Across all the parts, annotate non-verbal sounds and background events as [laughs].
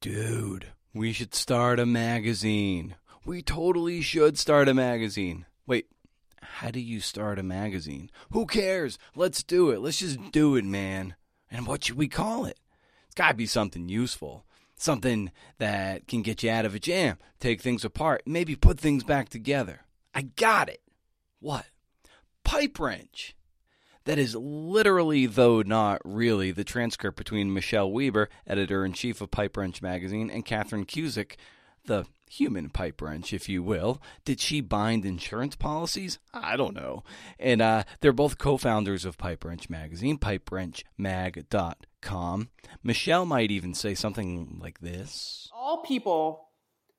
Dude, we should start a magazine. We totally should start a magazine. Wait, how do you start a magazine? Who cares? Let's do it. Let's just do it, man. And what should we call it? It's got to be something useful. Something that can get you out of a jam, take things apart, maybe put things back together. I got it. What? Pipe wrench. That is literally, though not really, the transcript between Michelle Weber, editor in chief of Pipe Wrench magazine, and Catherine Cusick, the human pipe wrench, if you will. Did she bind insurance policies? I don't know. And uh, they're both co founders of Pipe Wrench magazine, pipewrenchmag.com. Michelle might even say something like this All people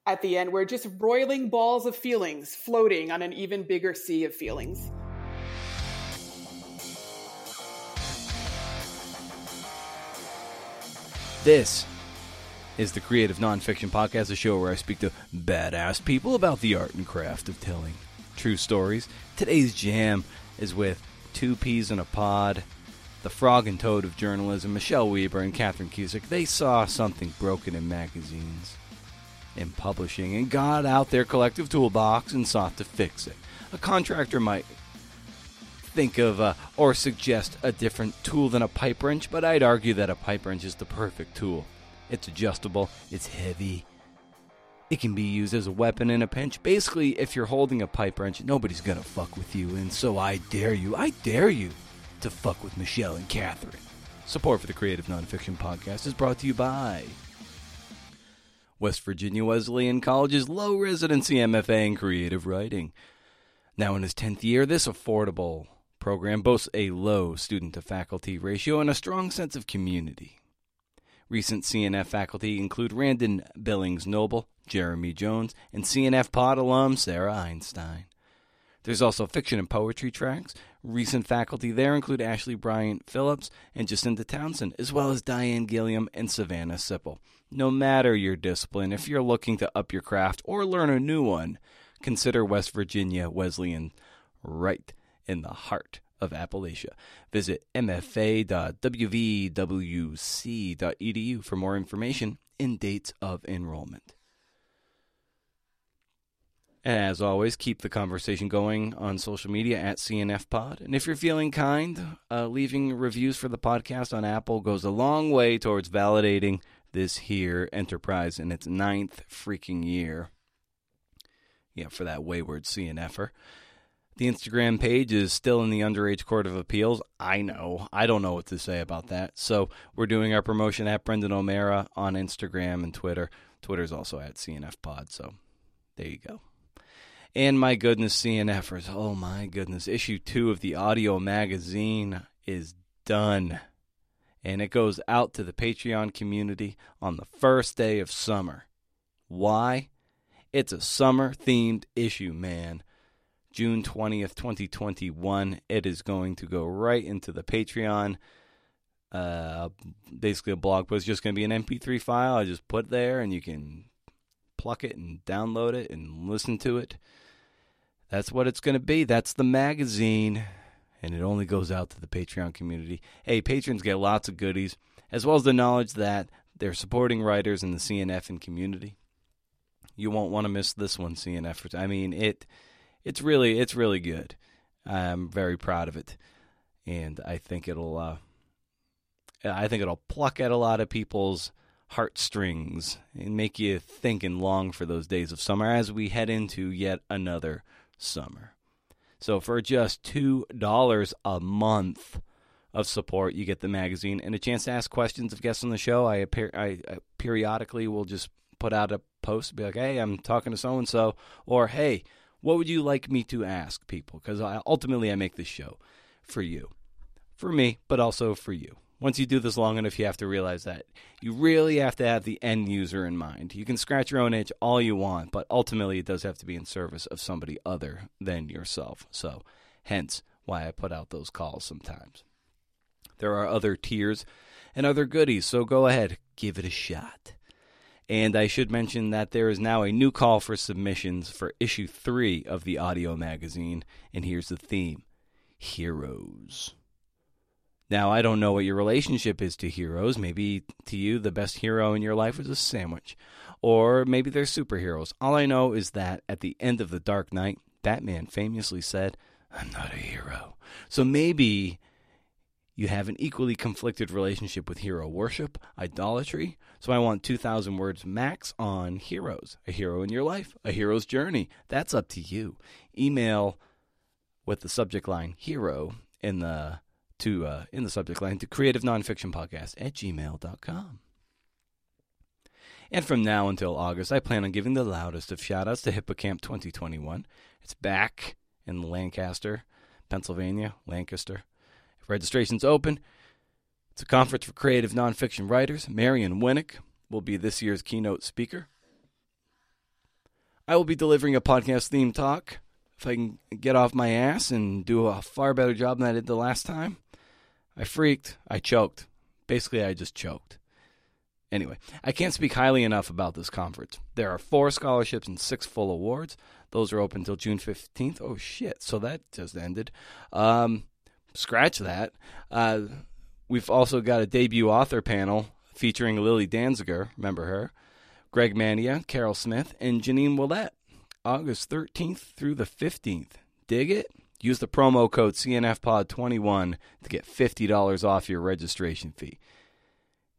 at the end were just roiling balls of feelings floating on an even bigger sea of feelings. This is the Creative Nonfiction Podcast, a show where I speak to badass people about the art and craft of telling true stories. Today's jam is with Two Peas in a Pod, the frog and toad of journalism, Michelle Weber and Catherine Cusick. They saw something broken in magazines in publishing and got out their collective toolbox and sought to fix it. A contractor might think of uh, or suggest a different tool than a pipe wrench, but I'd argue that a pipe wrench is the perfect tool. It's adjustable, it's heavy. It can be used as a weapon in a pinch. Basically, if you're holding a pipe wrench, nobody's gonna fuck with you, and so I dare you, I dare you to fuck with Michelle and Catherine. Support for the Creative Nonfiction Podcast is brought to you by West Virginia Wesleyan College's low residency MFA in creative writing. Now in his 10th year, this affordable program boasts a low student to faculty ratio and a strong sense of community. Recent CNF faculty include Randon Billings Noble, Jeremy Jones, and CNF Pod alum Sarah Einstein. There's also fiction and poetry tracks. Recent faculty there include Ashleigh Bryant Phillips and Jacinda Townsend, as well as Diane Gilliam and Savannah Sipple. No matter your discipline, if you're looking to up your craft or learn a new one, consider West Virginia Wesleyan right in the heart of Appalachia. Visit mfa.wvwc.edu for more information and dates of enrollment. As always, keep the conversation going on social media at CNF Pod. And if you're feeling kind, uh, leaving reviews for the podcast on Apple goes a long way towards validating this here enterprise in its ninth freaking year. Yeah, for that wayward CNFer. The Instagram page is still in the underage court of appeals. I know. I don't know what to say about that. So we're doing our promotion at Brendan O'Meara on Instagram and Twitter. Twitter's also at CNF Pod. So there you go. And my goodness, CNFers. Oh my goodness. Issue two of the audio magazine is done. And it goes out to the Patreon community on the first day of summer. Why? It's a summer themed issue, man. June 20th, 2021. It is going to go right into the Patreon. Uh, basically, a blog post just going to be an MP3 file. I just put there, and you can pluck it and download it and listen to it. That's what it's going to be. That's the magazine, and it only goes out to the Patreon community. Hey, patrons get lots of goodies, as well as the knowledge that they're supporting writers in the CNF and community. You won't want to miss this one, CNF. I mean, it it's really it's really good. I'm very proud of it, and I think it'll uh, I think it'll pluck at a lot of people's heartstrings and make you think and long for those days of summer as we head into yet another summer. So for just two dollars a month of support, you get the magazine and a chance to ask questions of guests on the show. I, I, I periodically will just put out a post, be like, "Hey, I'm talking to so and so," or "Hey." What would you like me to ask people? Because ultimately, I make this show for you, for me, but also for you. Once you do this long enough, you have to realize that you really have to have the end user in mind. You can scratch your own itch all you want, but ultimately, it does have to be in service of somebody other than yourself. So, hence why I put out those calls sometimes. There are other tiers and other goodies, so go ahead, give it a shot. And I should mention that there is now a new call for submissions for issue three of the audio magazine. And here's the theme Heroes. Now, I don't know what your relationship is to heroes. Maybe to you, the best hero in your life was a sandwich. Or maybe they're superheroes. All I know is that at the end of The Dark Knight, Batman famously said, I'm not a hero. So maybe you have an equally conflicted relationship with hero worship, idolatry. So I want 2,000 words max on heroes. A hero in your life, a hero's journey. That's up to you. Email with the subject line hero in the to uh, in the subject line to creative nonfiction podcast at gmail.com. And from now until August, I plan on giving the loudest of shout outs to Hippocamp 2021. It's back in Lancaster, Pennsylvania, Lancaster. Registration's open. It's a conference for creative nonfiction writers. Marion Winik will be this year's keynote speaker. I will be delivering a podcast theme talk if I can get off my ass and do a far better job than I did the last time. I freaked. I choked. Basically, I just choked. Anyway, I can't speak highly enough about this conference. There are four scholarships and six full awards. Those are open until June 15th. Oh, shit. So that just ended. Um, scratch that. Uh, we've also got a debut author panel featuring Lily Dancyger, remember her, Greg Mania, Carol Smith, and Jeannine Ouellette, August 13th through the 15th. Dig it? Use the promo code CNFPOD21 to get $50 off your registration fee.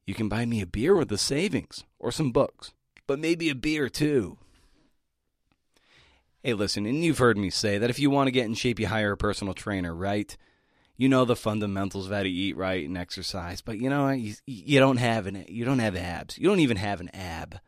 You can buy me a beer with the savings or some books, but maybe a beer too. Hey, listen, and you've heard me say that if you want to get in shape, you hire a personal trainer, right? You know the fundamentals of how to eat right and exercise, but you know you, you don't have an you don't have abs. You don't even have an ab.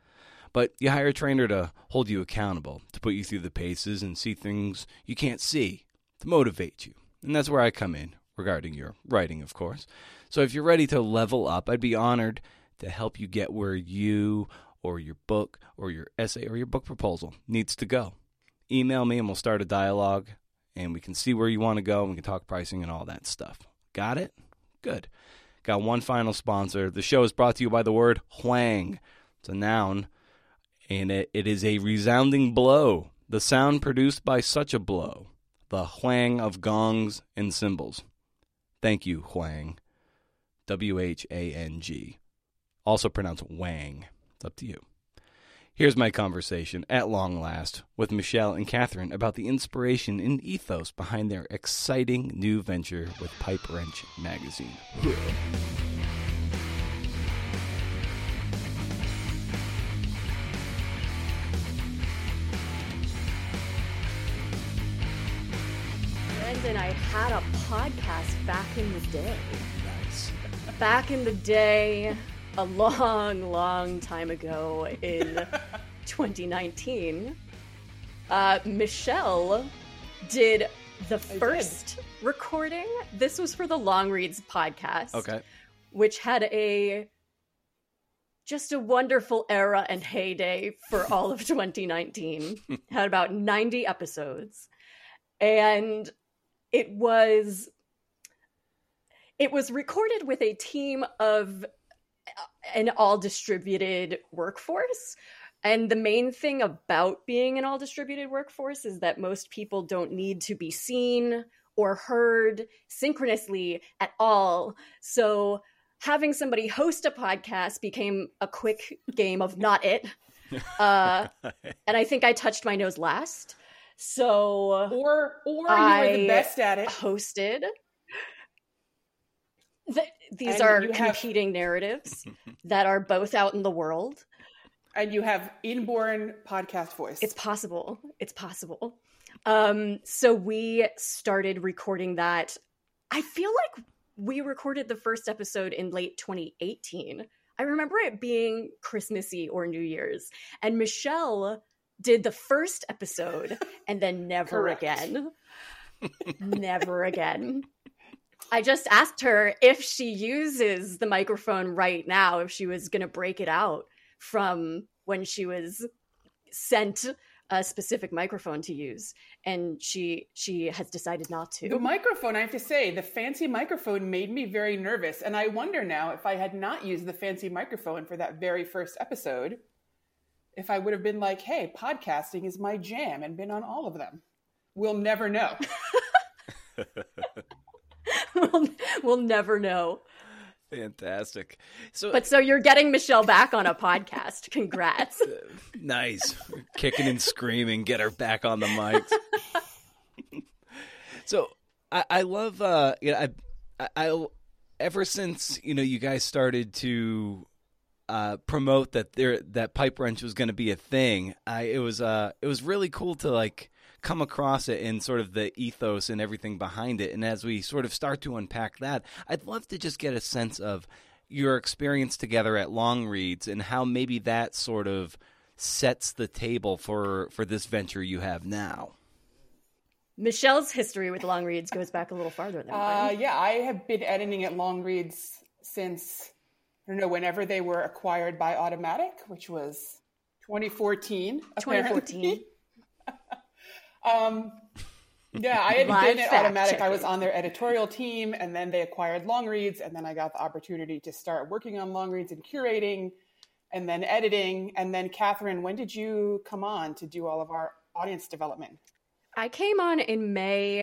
But you hire a trainer to hold you accountable, to put you through the paces and see things you can't see, to motivate you. And that's where I come in regarding your writing, of course. So if you're ready to level up, I'd be honored to help you get where you or your book or your essay or your book proposal needs to go. Email me and we'll start a dialogue and we can see where you want to go and we can talk pricing and all that stuff. Got it? Good. Got one final sponsor. The show is brought to you by the word whang. It's a noun, and it, it is a resounding blow. The sound produced by such a blow. The whang of gongs and cymbals. Thank you, Whang. W H A N G. Also pronounced Wang. It's up to you. Here's my conversation, at long last, with Michelle and Catherine about the inspiration and ethos behind their exciting new venture with Pipe Wrench magazine. Brendan, I had a podcast back in the day. Nice. Back in the day, a long, long time ago in [laughs] 2019, uh, Michelle did the first recording. This was for the Longreads podcast. Okay. Which had a just a wonderful era and heyday for all of 2019. [laughs] had about 90 episodes. And it was it was recorded with a team of an all distributed workforce. And the main thing about being an all distributed workforce is that most people don't need to be seen or heard synchronously at all. So having somebody host a podcast became a quick game of not it. [laughs] Uh, and I think I touched my nose last. So Or or you I were the best at it. hosted. Th- these And are you have- competing narratives [laughs] that are both out in the world. And you have inborn podcast voice. It's possible. It's possible. Um, so we started recording that. I feel like we recorded the first episode in late 2018. I remember it being Christmassy or New Year's. And Michelle did the first episode and then never Correct. again. [laughs] never again. I just asked her if she uses the microphone right now, if she was going to break it out from when she was sent a specific microphone to use and she she has decided not to The microphone, I have to say, the fancy microphone made me very nervous. And I wonder now if I had not used the fancy microphone for that very first episode, if I would have been like, hey, podcasting is my jam and been on all of them. We'll never know. [laughs] [laughs] we'll, never know. Fantastic. So, But so you're getting Michelle back on a podcast. Congrats. [laughs] nice, kicking and screaming, get her back on the mics. [laughs] so, I, I love, uh, you know, I, I, I, ever since you know you guys started to uh, promote that there that pipe wrench was going to be a thing. I it was uh it was really cool to like come across it and sort of the ethos and everything behind it. And as we sort of start to unpack that, I'd love to just get a sense of your experience together at Longreads and how maybe that sort of sets the table for for this venture you have now. Michelle's history with Longreads goes back a little farther than that. Uh, mine. yeah, I have been editing at Longreads since I don't know whenever they were acquired by Automattic, which was 2014. 2014. [laughs] Um, yeah, I had [laughs] been at Automattic. I was on their editorial team, and then they acquired Longreads, and then I got the opportunity to start working on Longreads and curating, and then editing. And then, Catherine, when did you come on to do all of our audience development? I came on in May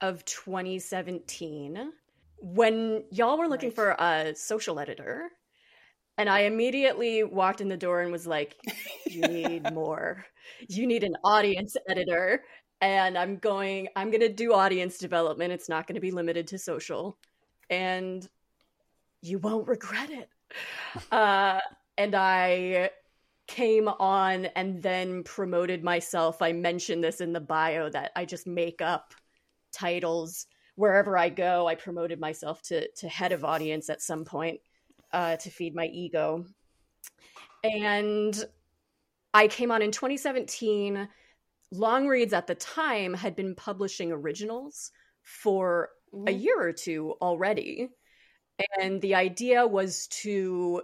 of 2017 when y'all were looking Right. for a social editor. And I immediately walked in the door and was like, You need [laughs] more. You need an audience editor. And I'm going, I'm going to do audience development. It's not going to be limited to social. And you won't regret it. [laughs] Uh, and I came on and then promoted myself. I mentioned this in the bio that I just make up titles wherever I go. I promoted myself to to head of audience at some point uh, to feed my ego, and I came on in 2017. Longreads at the time had been publishing originals for a Mhm. year or two already. And the idea was to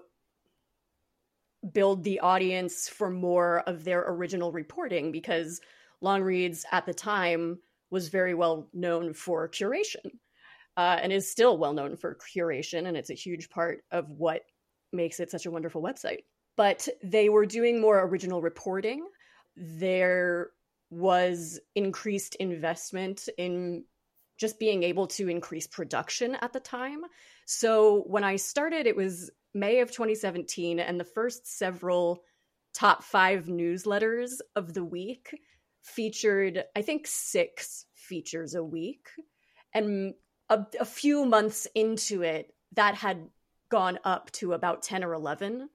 build the audience for more of their original reporting because Longreads at the time was very well known for curation uh, and is still well known for curation. And it's a huge part of what makes it such a wonderful website. But they were doing more original reporting. There was increased investment in just being able to increase production at the time. So when I started, it was May of 2017, and the first several top five newsletters of the week featured, I think, six features a week. And a, a few months into it, that had gone up to about 10 or 11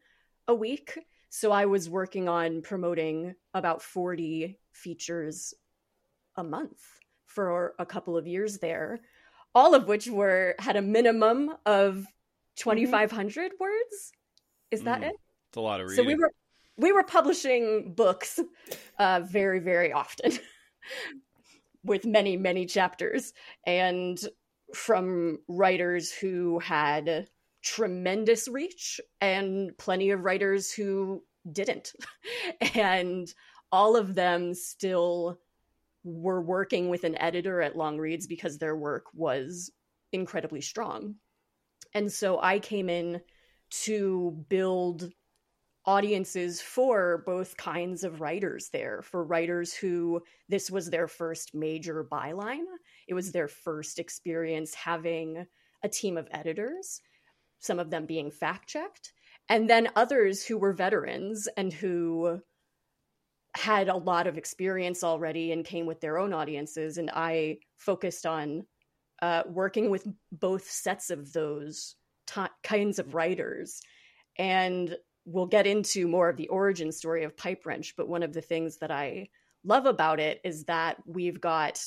a week. So I was working on promoting about 40 features a month for a couple of years there, all of which were had a minimum of 2500 words. Is that Mm, it? It's a lot of So we were we were publishing books uh, very very often [laughs] with many many chapters and from writers who had tremendous reach and plenty of writers who didn't. [laughs] And all of them still were working with an editor at Longreads because their work was incredibly strong. And so I came in to build audiences for both kinds of writers there for writers who this was their first major byline. It was their first experience having a team of editors some of them being fact checked and then others who were veterans and who had a lot of experience already and came with their own audiences. And i focused on uh, working with both sets of those ti kinds of writers. And we'll get into more of the origin story of pipe wrench but one of the things that i love about it is that we've got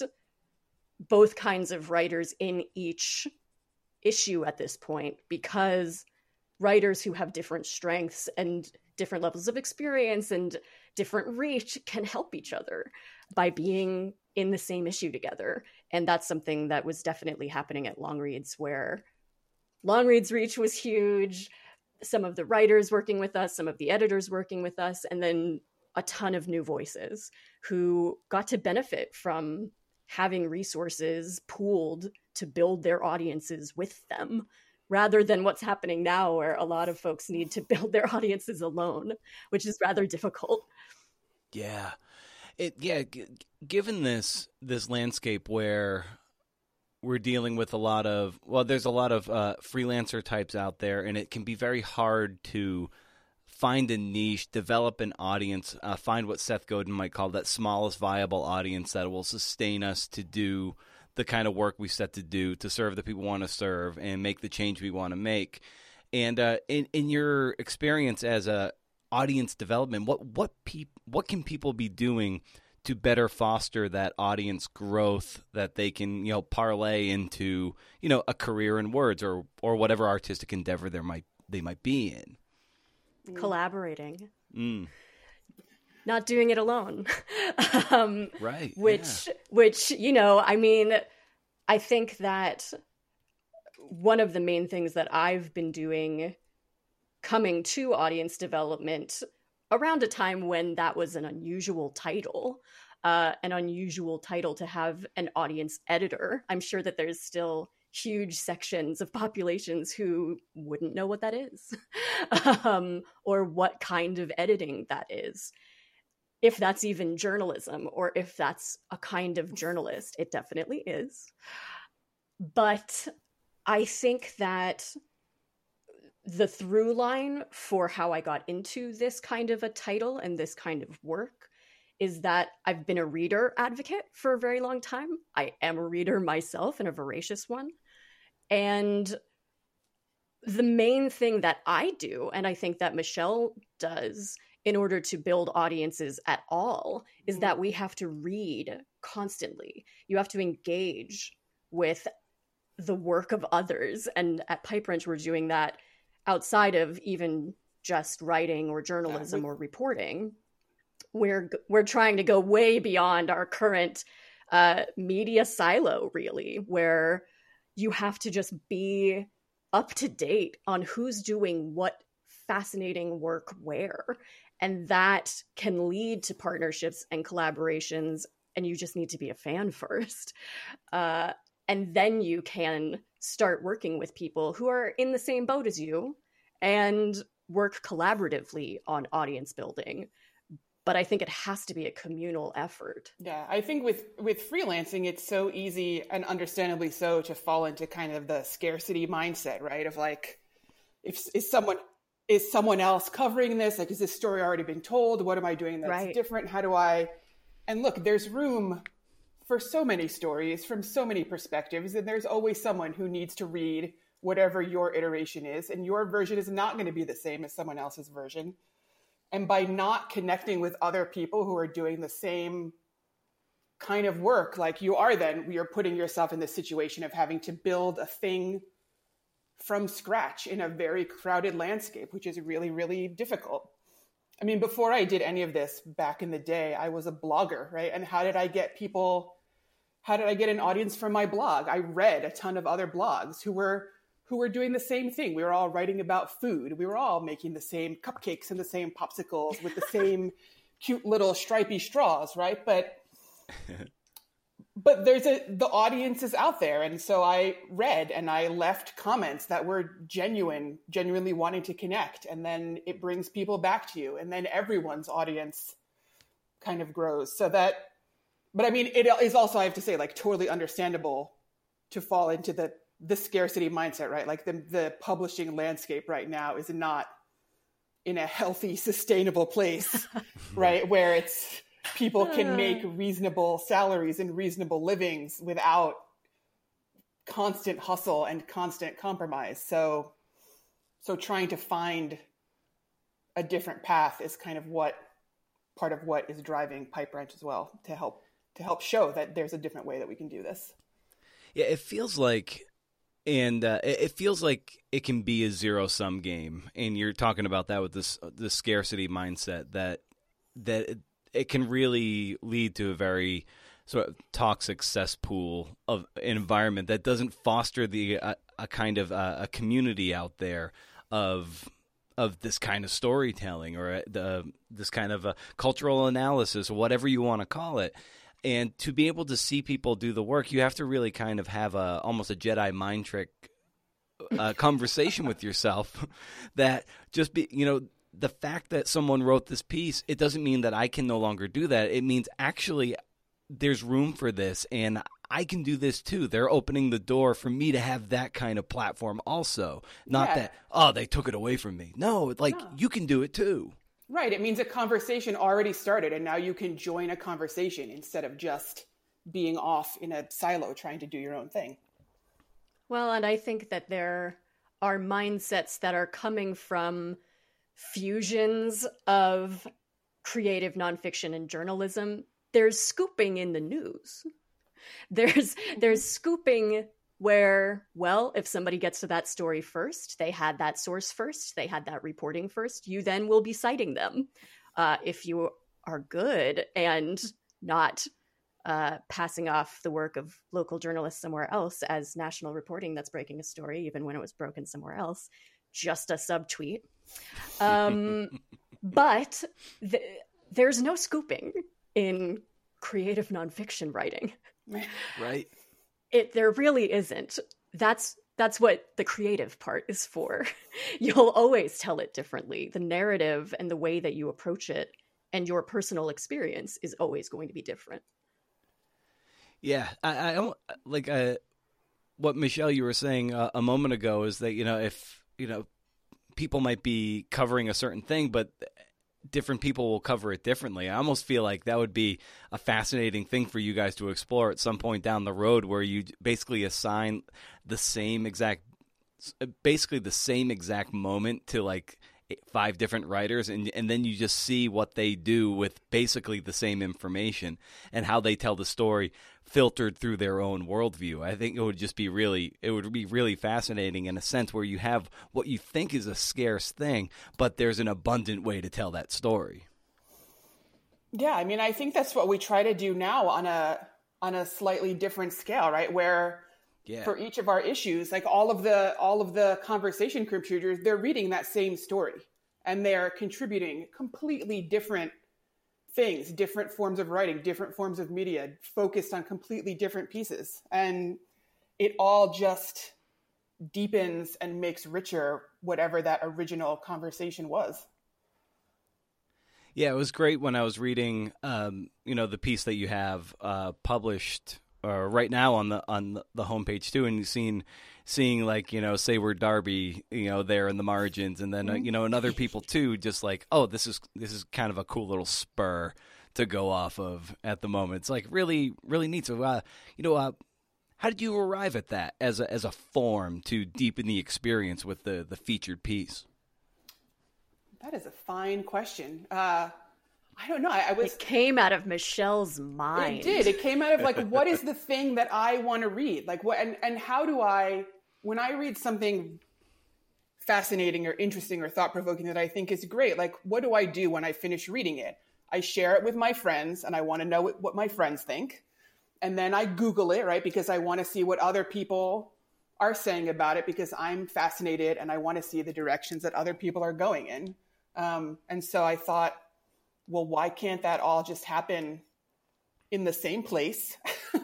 both kinds of writers in each issue at this point because writers who have different strengths and different levels of experience and different reach can help each other by being in the same issue together. And that's something that was definitely happening at longreads where longreads reach was huge. Some of the writers working with us some of the editors working with us and then a ton of new voices who got to benefit from having resources pooled to build their audiences with them rather than what's happening now where a lot of folks need to [laughs] build their audiences alone which is rather difficult Yeah, it yeah. G- given this this landscape where we're dealing with a lot of well, there's a lot of uh, freelancer types out there, and it can be very hard to find a niche, develop an audience, uh, find what Seth Godin might call that smallest viable audience that will sustain us to do the kind of work we set to do to serve the people we want to serve and make the change we want to make. And uh, in in your experience as a audience development, what what peop, what can people be doing to better foster that audience growth that they can you know parlay into you know a career in words or or whatever artistic endeavor there might they might be in collaborating mm. Not doing it alone [laughs] um, right which yeah. which you know i mean i think that one of the main things that i've been doing coming to audience development around a time when that was an unusual title, uh, an unusual title to have an audience editor. I'm sure that there's still huge sections of populations who wouldn't know what that is [laughs] um, or what kind of editing that is. If that's even journalism or if that's a kind of journalist, it definitely is. But I think that the through line for how I got into this kind of a title and this kind of work is that I've been a reader advocate for a very long time. I am a reader myself and a voracious one. And the main thing that I do, and I think that Michelle does in order to build audiences at all, is that we have to read constantly. You have to engage with the work of others. And at Pipe Wrench, we're doing that outside of even just writing or journalism yeah, we- or reporting we're we're trying to go way beyond our current uh, media silo really where you have to just be up to date on who's doing what fascinating work where and that can lead to partnerships and collaborations and you just need to be a fan [laughs] first. Uh, and then you can start working with people who are in the same boat as you and work collaboratively on audience building. But i think it has to be a communal effort. Yeah i think with with freelancing it's so easy and understandably so to fall into kind of the scarcity mindset right? Of like if is someone is someone else covering this? Like is this story already been told? What am i doing that's right. different? How do i and look there's room for so many stories from so many perspectives and there's always someone who needs to read whatever your iteration is and your version is not going to be the same as someone else's version. And by not connecting with other people who are doing the same kind of work like you are then you're putting yourself in the situation of having to build a thing from scratch in a very crowded landscape which is really really difficult i mean before i did any of this back in the day i was a blogger right and how did i get people how did I get an audience from my blog? I read a ton of other blogs who were who were doing the same thing. We were all writing about food. We were all making the same cupcakes and the same popsicles with the same [laughs] cute little stripy straws, right? But [laughs] but there's a the audience is out there and so I read and I left comments that were genuine, genuinely wanting to connect and then it brings people back to you and then everyone's audience kind of grows. So that but I mean, it is also, I have to say, like totally understandable to fall into the the scarcity mindset, right? Like the the publishing landscape right now is not in a healthy, [laughs] sustainable place, [laughs] right? Where it's people can make reasonable salaries and reasonable livings without constant hustle and constant compromise. So so trying to find a different path is kind of what part of what is driving Pipe Wrench as well to help to help show that there's a different way that we can do this. Yeah, it feels like and uh, it feels like it can be a zero sum game and you're talking about that with this the scarcity mindset that that it, can really lead to a very sort of toxic cesspool of an environment that doesn't foster the uh, a kind of uh, a community out there of of this kind of storytelling or uh, the this kind of a cultural analysis or whatever you want to call it. And to be able to see people do the work you have to really kind of have a almost a jedi mind trick uh, conversation with yourself [laughs] that just be you know the fact that someone wrote this piece it doesn't mean that i can no longer do that it means actually there's room for this and I can do this too. They're opening the door for me to have that kind of platform also. Not Yeah. that, oh, they took it away from me. No, like No. you can do it too. Right. It means a conversation already started, and now you can join a conversation instead of just being off in a silo trying to do your own thing. Well, and I think that there are mindsets that are coming from fusions of creative nonfiction and journalism. There's scooping in the news. There's there's scooping where, well, if somebody gets to that story first, they had that source first, they had that reporting first, you then will be citing them. Uh, if you are good and not uh, passing off the work of local journalists somewhere else as national reporting that's breaking a story, even when it was broken somewhere else, just a subtweet. Um, but th- there's no scooping in creative nonfiction writing. Right? It there really isn't. That's that's what the creative part is for. [laughs] You'll always tell it differently. The narrative and the way that you approach it and your personal experience is always going to be different. Yeah, I, I don't like uh, what Michelle you were saying uh, a moment ago is that you know if you know people might be covering a certain thing, but different people will cover it differently. I almost feel like that would be a fascinating thing for you guys to explore at some point down the road, where you basically assign the same exact, uh, basically the same exact moment to like eh, five different writers and and then you just see what they do with basically the same information and how they tell the story filtered through their own worldview. I think it would just be really it would be really fascinating in a sense where you have what you think is a scarce thing, but there's an abundant way to tell that story. Yeah, I mean, I think that's what we try to do now on a on a slightly different scale, right? Where Yeah. for each of our issues, like all of the all of the conversation contributors, they're reading that same story and they're contributing completely different things, different forms of writing, different forms of media, focused on completely different pieces. And it all just deepens and makes richer whatever that original conversation was. Yeah, it was great when I was reading, um, you know, the piece that you have uh, published uh, right now on the on the- the homepage too, and you've seeing like you know say we're Darby, you know, there in the margins, and then uh, you know, and other people too, just like, oh, this is this is kind of a cool little spur to go off of at the moment. It's like really really neat. So, uh, you know, uh, how did you arrive at that as a as a form to deepen the experience with the the featured piece? That is a fine question. Uh, I don't know. I, I was It came out of Michelle's mind. It did. It came out of like, [laughs] what is the thing that I want to read? Like, what and and how do I, when I read something fascinating or interesting or thought provoking that I think is great, like, what do I do when I finish reading it? I share it with my friends, and I want to know what, what my friends think, and then I Google it, right, because I want to see what other people are saying about it because I'm fascinated and I want to see the directions that other people are going in. Um, and so I thought, well, why can't that all just happen in the same place?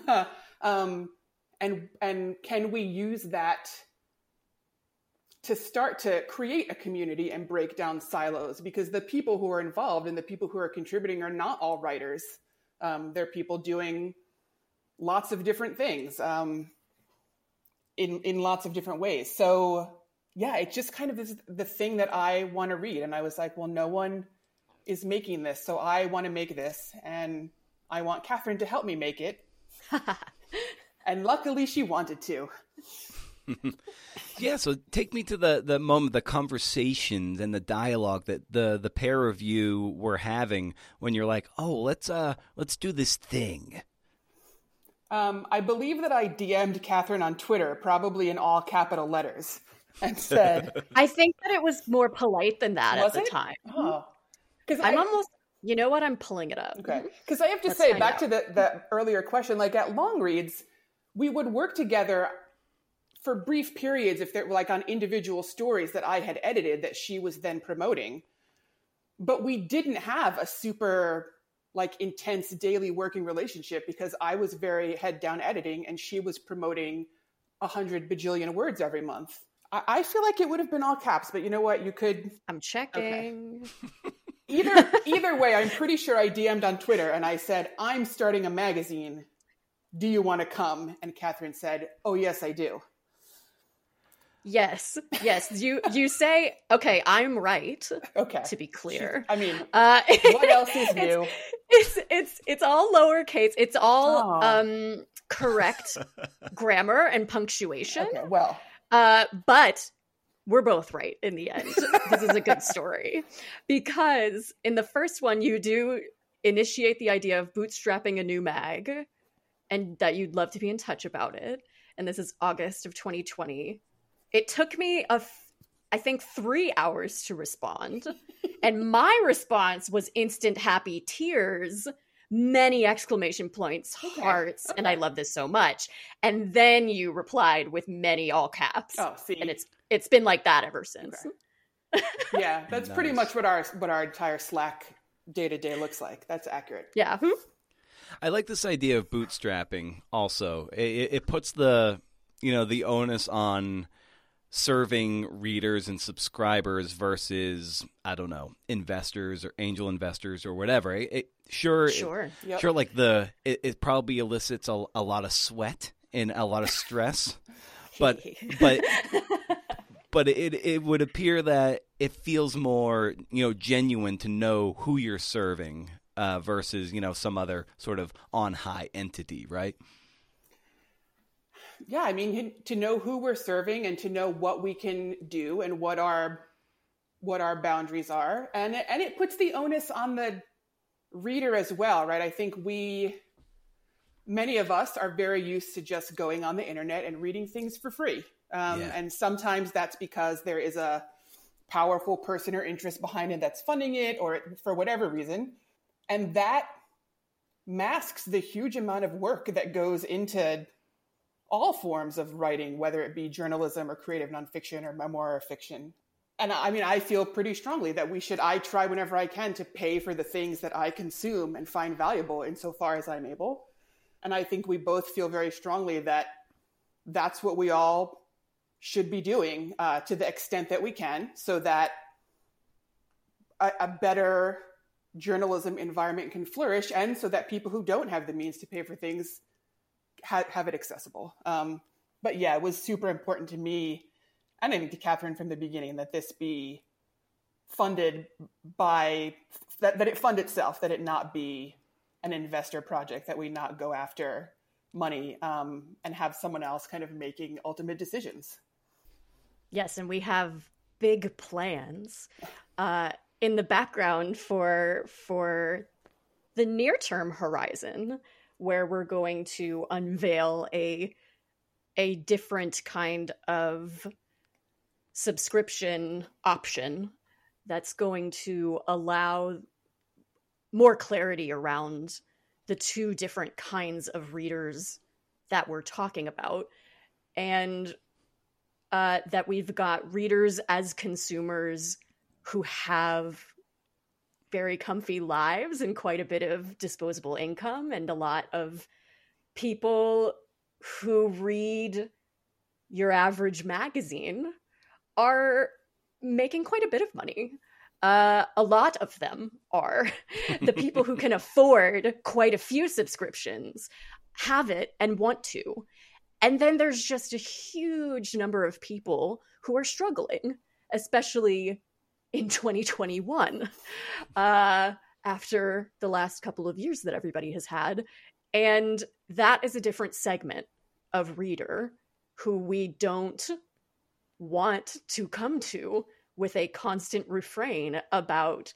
[laughs] um, and and can we use that to start to create a community and break down silos? Because the people who are involved and the people who are contributing are not all writers. Um, they're people doing lots of different things um, in in lots of different ways. So yeah, it just kind of is the thing that I want to read, and I was like, well, no one is making this, so I want to make this, and I want Catherine to help me make it. [laughs] and luckily, she wanted to. [laughs] Yeah, so take me to the, the moment, the conversations and the dialogue that the, the pair of you were having when you're like, oh, let's uh let's do this thing. Um, I believe that I DM'd Catherine on Twitter, probably in all capital letters, and said, [laughs] I think that it was more polite than that Was at the it? time. "Oh," because I'm almost, you know what? I'm pulling it up. Okay. Because I have to Let's say, back out. to the, the earlier question, like at Longreads, we would work together for brief periods if they were like on individual stories that I had edited that she was then promoting. But we didn't have a super like intense daily working relationship because I was very head down editing and she was promoting a hundred bajillion words every month. I, I feel like it would have been all caps, but you know what? You could I'm checking. [laughs] either either way, I'm pretty sure I DM'd on Twitter and I said, I'm starting a magazine Do you want to come? And Catherine said, Oh, yes, I do. Yes, yes. You you say okay. I'm right. Okay. To be clear, I mean, [laughs] uh, what else is [laughs] new? It's, it's it's it's all lowercase. It's all Oh. um correct [laughs] grammar and punctuation. Okay, well, Uh, but we're both right in the end. this is a good story [laughs] because in the first one, you do initiate the idea of bootstrapping a new mag and that you'd love to be in touch about it. And this is August of 2020. It took me a, f- I think, three hours to respond. [laughs] and my response was instant happy tears, many exclamation points, Okay, hearts, and I love this so much. And then you replied with many all caps. oh, see, And it's it's been like that ever since. Okay. [laughs] yeah, that's pretty much what our what our entire Slack day to day looks like. That's accurate. Yeah. Mm-hmm. I like this idea of bootstrapping. Also, it, it puts the you know the onus on serving readers and subscribers versus I don't know investors or angel investors or whatever. It, it- sure, it- Sure. Yep. sure. Like the it, it probably elicits a, a lot of sweat and a lot of stress, [laughs] but but [laughs] but it it would appear that it feels more you know genuine to know who you're serving uh, versus you know some other sort of on high entity, right? Yeah, I mean to know who we're serving and to know what we can do and what our what our boundaries are, and and it puts the onus on the reader as well, right? I think we many of us are very used to just going on the internet and reading things for free, um, Yeah. and sometimes that's because there is a powerful person or interest behind it that's funding it, or for whatever reason, and that masks the huge amount of work that goes into all forms of writing, whether it be journalism or creative nonfiction or memoir or fiction. And I mean, I feel pretty strongly that we should, I try whenever I can to pay for the things that I consume and find valuable insofar as I'm able. And I think we both feel very strongly that that's what we all should be doing uh, to the extent that we can so that a, a better journalism environment can flourish and so that people who don't have the means to pay for things ha- have it accessible. Um, but yeah, it was super important to me and I think to Catherine from the beginning that this be funded by that, that it fund itself, that it not be an investor project, that we not go after money um, and have someone else kind of making ultimate decisions. Yes, and we have big plans uh, in the background for for the near term horizon, where we're going to unveil a a different kind of subscription option that's going to allow more clarity around the two different kinds of readers that we're talking about. And uh, that we've got readers as consumers who have very comfy lives and quite a bit of disposable income and a lot of people who read your average magazine are making quite a bit of money. Uh, a lot of them are. [laughs] the people who can afford quite a few subscriptions have it and want to. And then there's just a huge number of people who are struggling, especially in [laughs] 2021, uh, after the last couple of years that everybody has had. And that is a different segment of reader who we don't want to come to with a constant refrain about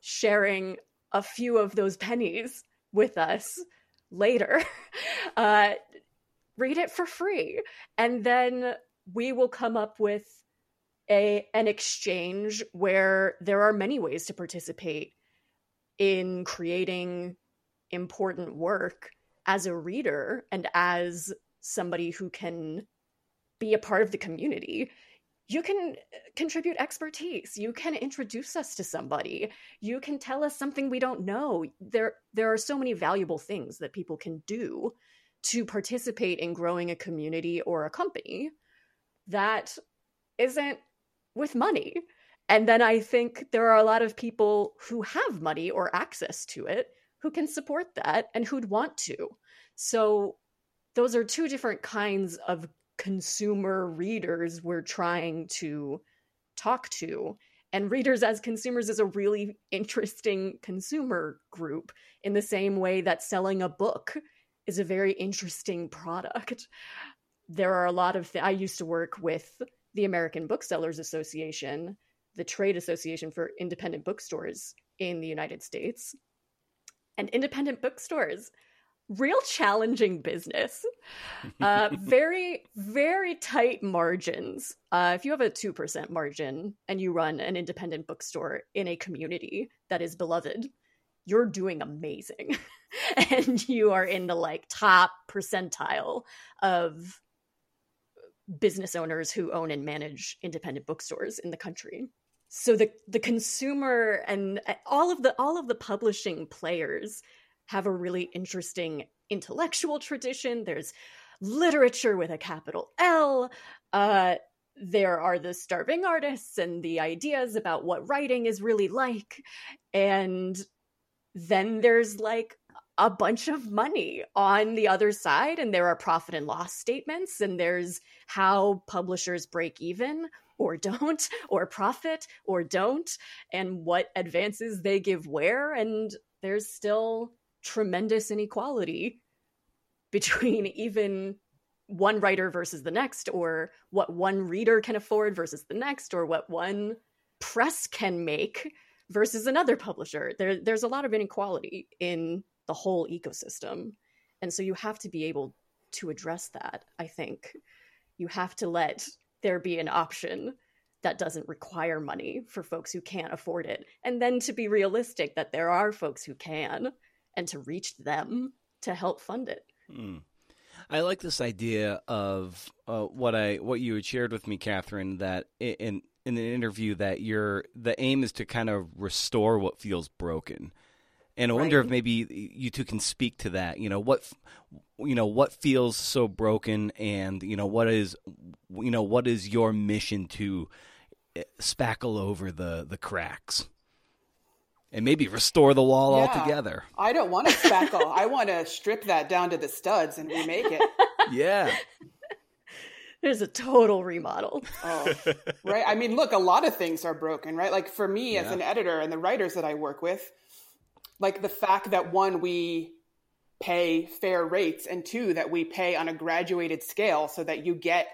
sharing a few of those pennies with us later. [laughs] Uh, read it for free. And then we will come up with a an exchange where there are many ways to participate in creating important work as a reader and as somebody who can be a part of the community. You can uh, contribute expertise. You can introduce us to somebody. You can tell us something we don't know. There there are so many valuable things that people can do to participate in growing a community or a company that isn't with money and then i think there are a lot of people who have money or access to it who can support that and who'd want to. So those are two different kinds of consumer readers we're trying to talk to. And readers as consumers is a really interesting consumer group in the same way that selling a book is a very interesting product. There are a lot of th- I used to work with the American Booksellers Association, the trade association for independent bookstores in the United States. And independent bookstores real challenging business. Uh, [laughs] very, very tight margins. Uh, if you have a 2% margin and you run an independent bookstore in a community that is beloved, you're doing amazing. [laughs] and you are in the like top percentile of business owners who own and manage independent bookstores in the country so the the consumer and uh, all of the all of the publishing players have a really interesting intellectual tradition. There's literature with a capital L. Uh, there are the starving artists and the ideas about what writing is really like. And then there's like a bunch of money on the other side, and there are profit and loss statements, and there's how publishers break even or don't, [laughs] or profit or don't, and what advances they give where. And there's still tremendous inequality between [laughs] even one writer versus the next, or what one reader can afford versus the next, or what one press can make versus another publisher. There, there's a lot of inequality in the whole ecosystem. And so you have to be able to address that, I think. You have to let there be an option that doesn't require money for folks who can't afford it. And then to be realistic that there are folks who can and to reach them to help fund it. Hmm. I like this idea of uh, what I what you had shared with me, Catherine. That in in an interview that your the aim is to kind of restore what feels broken, and I wonder right. if maybe you two can speak to that. You know what you know what feels so broken, and you know what is you know what is your mission to eh, spackle over the the cracks and maybe restore the wall yeah. altogether. I don't want to spackle. I want to strip that down to the studs and remake it. [laughs] Yeah. There's a total remodel. [laughs] Oh, right. I mean, look, a lot of things are broken, right? Like for me yeah. as an editor and the writers that I work with, like the fact that one, we pay fair rates, and two, that we pay on a graduated scale so that you get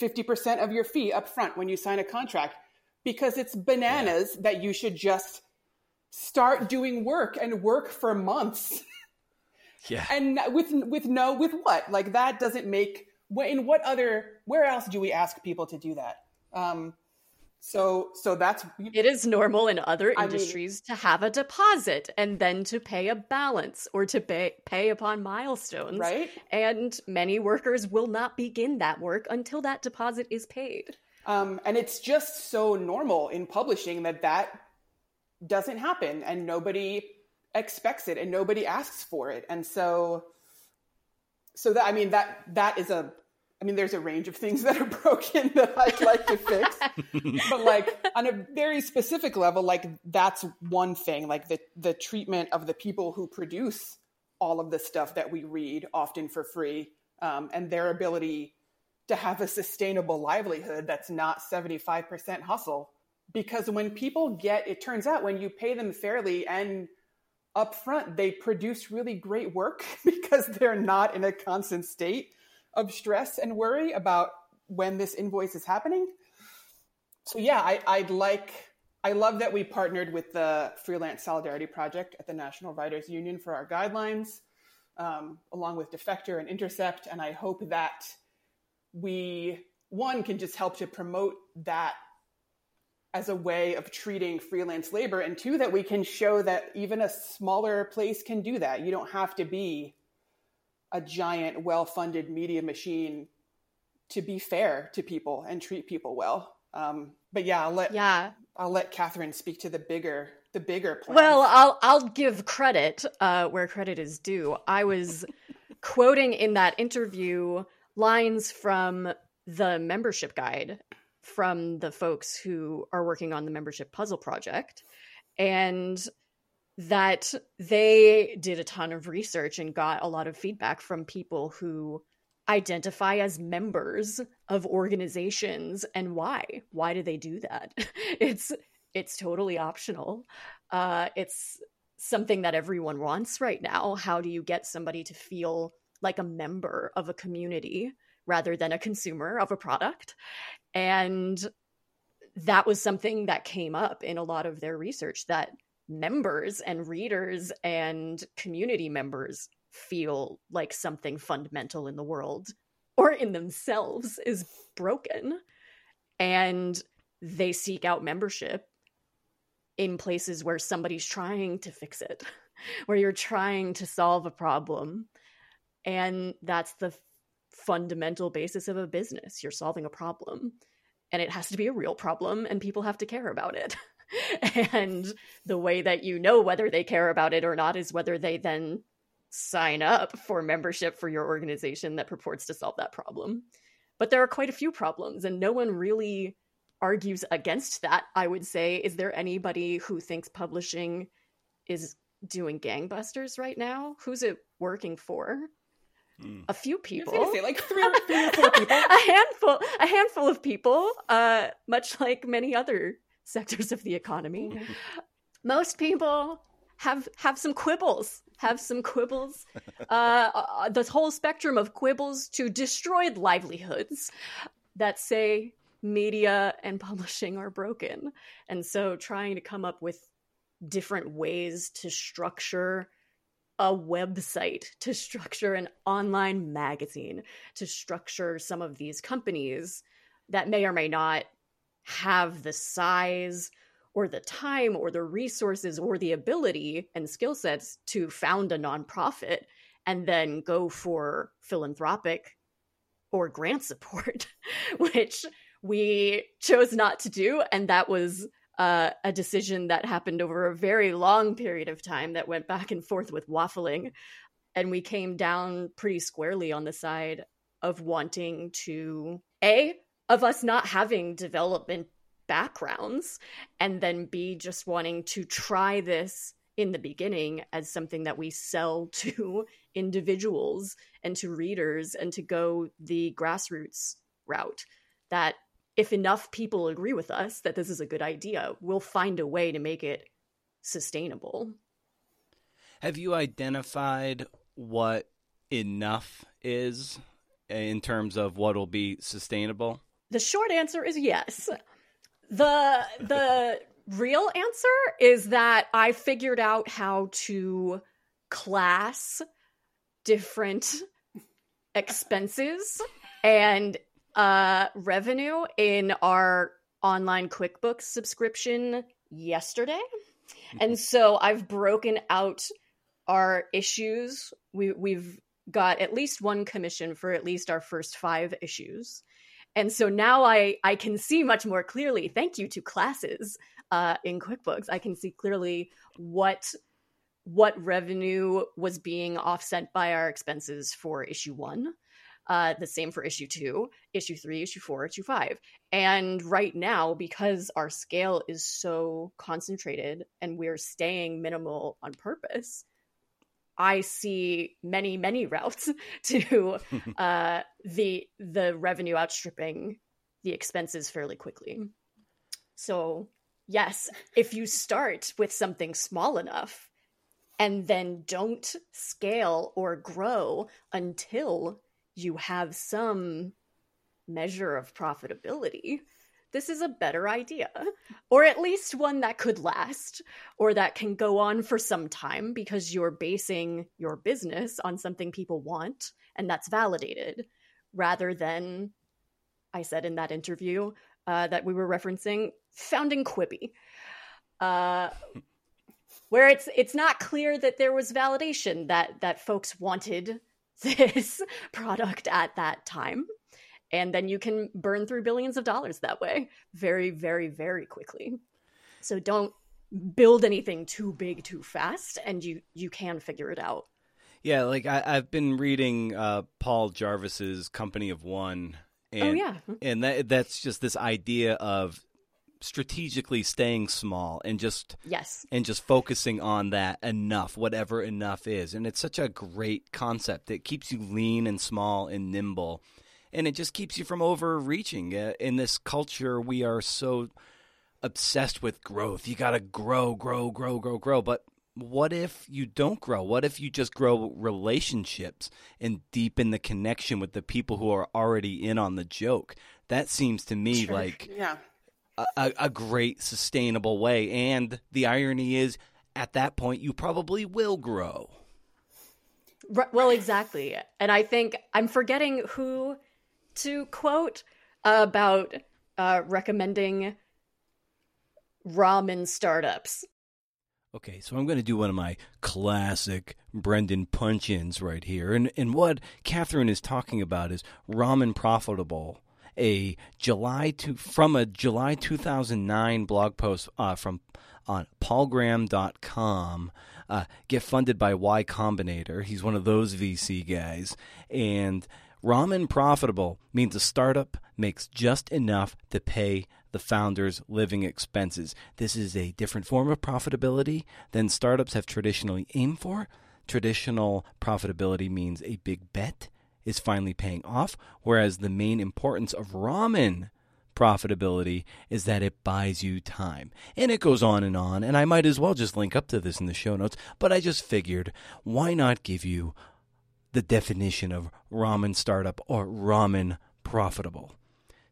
50% of your fee up front when you sign a contract because it's bananas yeah. that you should just start doing work and work for months. Yeah. [laughs] and with with no with what? Like that doesn't make in what other where else do we ask people to do that? Um so so that's it is normal in other industries I mean, to have a deposit and then to pay a balance or to pay pay upon milestones. Right. And many workers will not begin that work until that deposit is paid. Um, and it's just so normal in publishing that that doesn't happen and nobody expects it and nobody asks for it and so so that i mean that that is a i mean there's a range of things that are [laughs] broken that i'd like to fix. [laughs] But like on a very specific level like that's one thing. Like the the treatment of the people who produce all of the stuff that we read often for free um, and their ability to have a sustainable livelihood that's not 75% hustle. Because when people get it turns out when you pay them fairly and upfront they produce really great work [laughs] because they're not in a constant state of stress and worry about when this invoice is happening. So yeah I, i'd like i love that we partnered with the freelance solidarity project at the national writers union for our guidelines um, along with defector and intercept and i hope that we one can just help to promote that as a way of treating freelance labor and two that we can show that even a smaller place can do that. You don't have to be a giant well-funded media machine to be fair to people and treat people well. Um, but yeah i'll let yeah. I'll let catherine speak to the bigger the bigger plan. Well i'll i'll give credit uh, where credit is due. I was [laughs] quoting in that interview lines from the membership guide from the folks who are working on the membership puzzle project. And that they did a ton of research and got a lot of feedback from people who identify as members of organizations and why. Why do they do that? [laughs] It's it's totally optional. Uh it's something that everyone wants right now. How do you get somebody to feel like a member of a community rather than a consumer of a product? And that was something that came up in a lot of their research that members and readers and community members feel like something fundamental in the world or in themselves is broken. And they seek out membership in places where somebody's trying to fix it [laughs] where you're trying to solve a problem. And that's the fundamental basis of a business. You're solving a problem and it has to be a real problem and people have to care about it [laughs] [laughs] and the way that you know whether they care about it or not is whether they then sign up for membership for your organization that purports to solve that problem. But there are quite a few problems, and no one really argues against that. I would say, is there anybody who thinks publishing is doing gangbusters right now? Who's it working for? Mm. A few people. Say, like three [laughs] three or four people. a handful. A handful of people. Uh, much like many other sectors of the economy. Mm-hmm. Most people have have some quibbles have some quibbles [laughs] uh, uh, the whole spectrum of quibbles to destroyed livelihoods that say media and publishing are broken and so trying to come up with different ways to structure a website to structure an online magazine to structure some of these companies that may or may not have the size or the time or the resources or the ability and skill sets to found a nonprofit and then go for philanthropic or grant support, [laughs] which we chose not to do. And that was uh, a decision that happened over a very long period of time that went back and forth with waffling. And we came down pretty squarely on the side of wanting to, A, of us not having development backgrounds and then B just wanting to try this in the beginning as something that we sell [laughs] to individuals and to readers and to go the grassroots route that if enough people agree with us that this is a good idea we'll find a way to make it sustainable. Have you identified what enough is in terms of what will be sustainable the short answer is yes the the real answer is that I figured out how to class different expenses and uh revenue in our online QuickBooks subscription yesterday. And so I've broken out our issues. We we've got at least one commission for at least our first 5 issues. And so now I I can see much more clearly. Thank you to classes uh, in QuickBooks, I can see clearly what what revenue was being offset by our expenses for issue one. Uh, the same for issue two, issue three, issue four, issue five. And right now, because our scale is so concentrated and we're staying minimal on purpose, I see many, many routes [laughs] to [laughs] uh, the the revenue outstripping the expenses fairly quickly. So yes, if you start with something small enough and then don't scale or grow until you have some measure of profitability, this is a better idea. Or at least one that could last, or that can go on for some time because you're basing your business on something people want and that's validated, rather than, I said in that interview uh, that we were referencing, founding Quibi. Uh, where it's it's not clear that there was validation that that folks wanted [laughs] this product at that time and then you can burn through billions of dollars that way very very very quickly. So don't build anything too big too fast and you you can figure it out. Yeah like I, have been reading uh, paul jarvis's company of one and, oh yeah and that that's just this idea of strategically staying small and just yes. and just focusing on that enough whatever enough is. And it's such a great concept. It keeps you lean and small and nimble and it just keeps you from overreaching uh, in this culture we are so obsessed with growth you got to grow grow grow grow grow but what if you don't grow? What if you just grow relationships and deepen the connection with the people who are already in on the joke? That seems to me sure. like yeah. a, a great sustainable way. And the irony is, at that point, you probably will grow. Well, exactly. And I think I'm forgetting who to quote about uh, recommending ramen startups. Okay, so I'm going to do one of my classic Brendan punch ins right here. And, and what Catherine is talking about is Ramen Profitable, a July to, from a July 2009 blog post uh, from on paulgraham.com. Uh, get funded by Y Combinator. He's one of those VC guys. And Ramen Profitable means a startup makes just enough to pay the founder's living expenses. This is a different form of profitability than startups have traditionally aimed for. Traditional profitability means a big bet is finally paying off, whereas the main importance of ramen profitability is that it buys you time. And it goes on and on, and I might as well just link up to this in the show notes, but I just figured why not give you the definition of ramen startup or ramen profitable?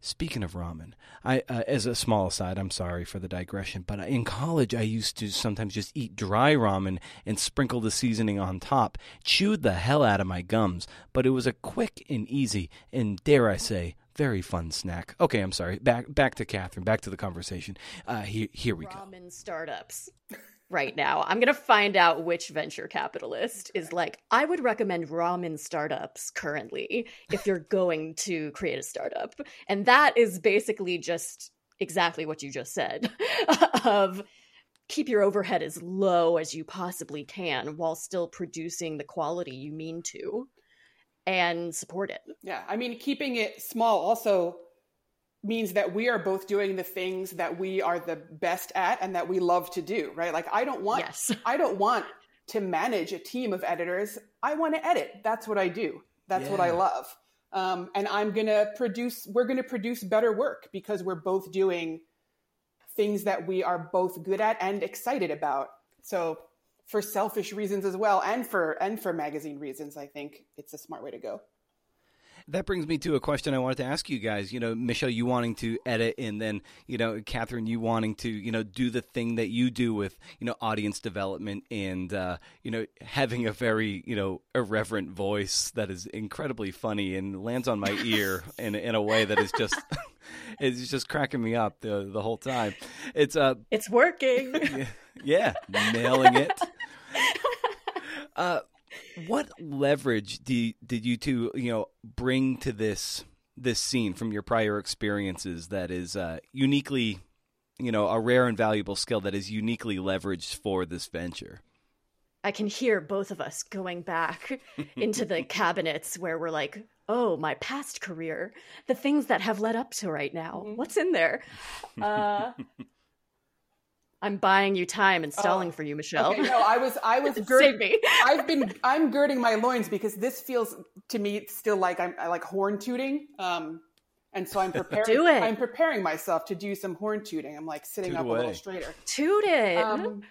Speaking of ramen, I uh, as a small aside, I'm sorry for the digression, but in college I used to sometimes just eat dry ramen and sprinkle the seasoning on top. Chewed the hell out of my gums, but it was a quick and easy and dare I say very fun snack. Okay, I'm sorry. Back back to Catherine. Back to the conversation. Uh, here here we ramen go. Ramen startups [laughs] right now. I'm going to find out which venture capitalist is like, I would recommend ramen startups currently if you're [laughs] going to create a startup. And that is basically just exactly what you just said [laughs] of keep your overhead as low as you possibly can while still producing the quality you mean to and support it. Yeah, I mean keeping it small also means that we are both doing the things that we are the best at and that we love to do, right? Like I don't want yes. I don't want to manage a team of editors. I want to edit. That's what I do. That's yeah. what I love. Um, and I'm gonna produce. We're gonna produce better work because we're both doing things that we are both good at and excited about. So, for selfish reasons as well, and for and for magazine reasons, I think it's a smart way to go that brings me to a question I wanted to ask you guys. You know, Michelle, you wanting to edit, and then you know, Catherine, you wanting to you know do the thing that you do with you know audience development and uh, you know having a very you know irreverent voice that is incredibly funny and lands on my [laughs] ear in in a way that is just. [laughs] it's just cracking me up the the whole time. It's uh, it's working. [laughs] yeah, nailing it. Uh, what leverage do did you two you know bring to this this scene from your prior experiences that is uh, uniquely you know a rare and valuable skill that is uniquely leveraged for this venture? I can hear both of us going back [laughs] into the cabinets where we're like oh my past career the things that have led up to right now. Mm-hmm. what's in there? [laughs] Uh, I'm buying you time and stalling oh, for you, Michelle. Okay, no, I was, I was, [laughs] gird- me. I've been, I'm girding my loins because this feels to me still like I'm I like horn tooting. Um, and so I'm [laughs] preparing. do it. I'm preparing myself to do some horn tooting. I'm like sitting Toot up away. a little straighter. Toot it. Um,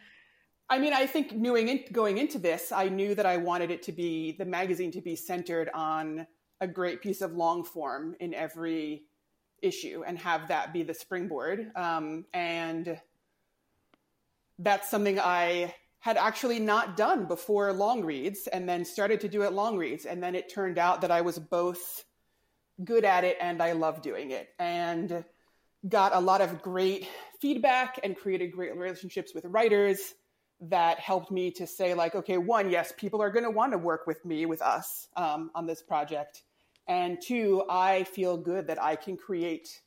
I mean, I think knowing in, going into this, I knew that I wanted it to be the magazine to be centered on a great piece of long form in every issue and have that be the springboard. Um, and that's something I had actually not done before Longreads and then started to do it Longreads. And then it turned out that I was both good at it and I love doing it and got a lot of great feedback and created great relationships with writers that helped me to say like okay one yes people are going to want to work with me with us um, on this project and two i feel good that i can create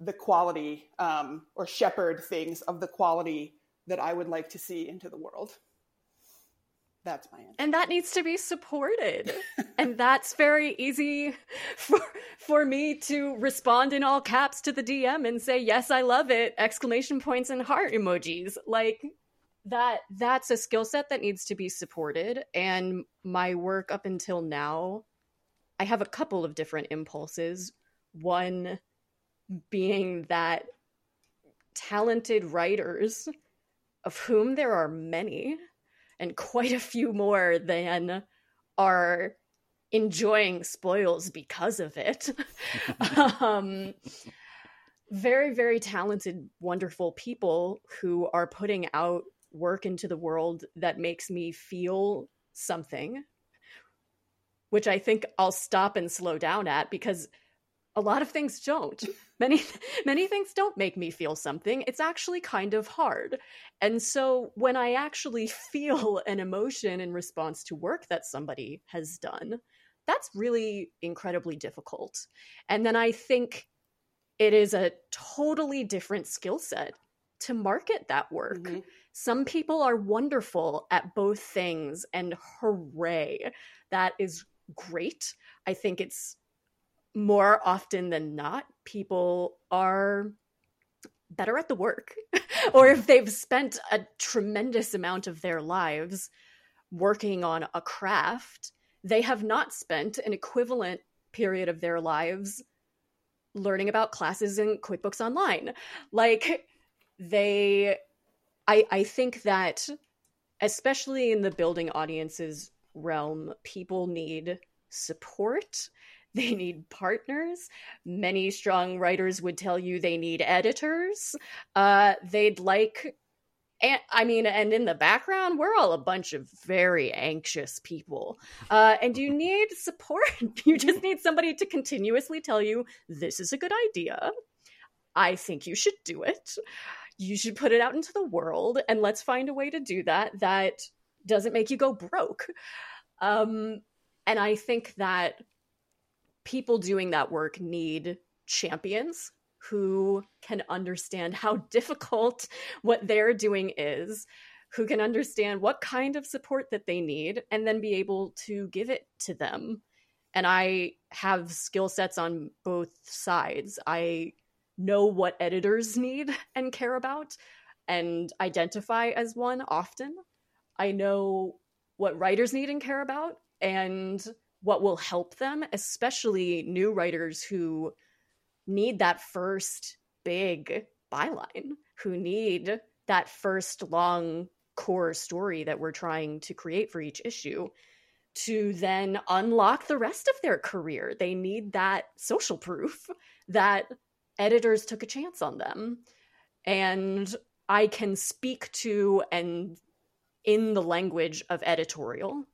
the quality um, or shepherd things of the quality that I would like to see into the world. That's my answer. And that needs to be supported. [laughs] and that's very easy for for me to respond in all caps to the DM and say, "Yes, I love it." exclamation points and heart emojis. Like that that's a skill set that needs to be supported and my work up until now I have a couple of different impulses. One being that talented writers of whom there are many and quite a few more than are enjoying spoils because of it. [laughs] um, very, very talented, wonderful people who are putting out work into the world that makes me feel something, which I think I'll stop and slow down at because a lot of things don't. Many [laughs] many things don't make me feel something. It's actually kind of hard. And so when I actually feel [laughs] an emotion in response to work that somebody has done, that's really incredibly difficult. And then I think it is a totally different skill set to market that work. Mm-hmm. Some people are wonderful at both things, and hooray, that is great. I think it's more often than not, people are better at the work. [laughs] or if they've spent a tremendous amount of their lives working on a craft, they have not spent an equivalent period of their lives learning about classes in QuickBooks Online. Like they I I think that especially in the building audiences realm, people need support. They need partners. Many strong writers would tell you they need editors. Uh, they'd like and I mean, and in the background, we're all a bunch of very anxious people. Uh, and you [laughs] need support. [laughs] you just need somebody to continuously tell you, this is a good idea. I think you should do it. You should put it out into the world. And let's find a way to do that that doesn't make you go broke. Um, and I think that people doing that work need champions who can understand how [laughs] difficult what they're doing is, who can understand what kind of support that they need, and then be able to give it to them. And I have skill sets on both sides. I know what editors need [laughs] and care about and identify as one often. I know what writers need and care about and what will help them, especially new writers who need that first big byline, who need that first long core story that we're trying to create for each issue to then unlock the rest of their career. They need that social proof [laughs] that editors took a chance on them. And I can speak to and in the language of editorial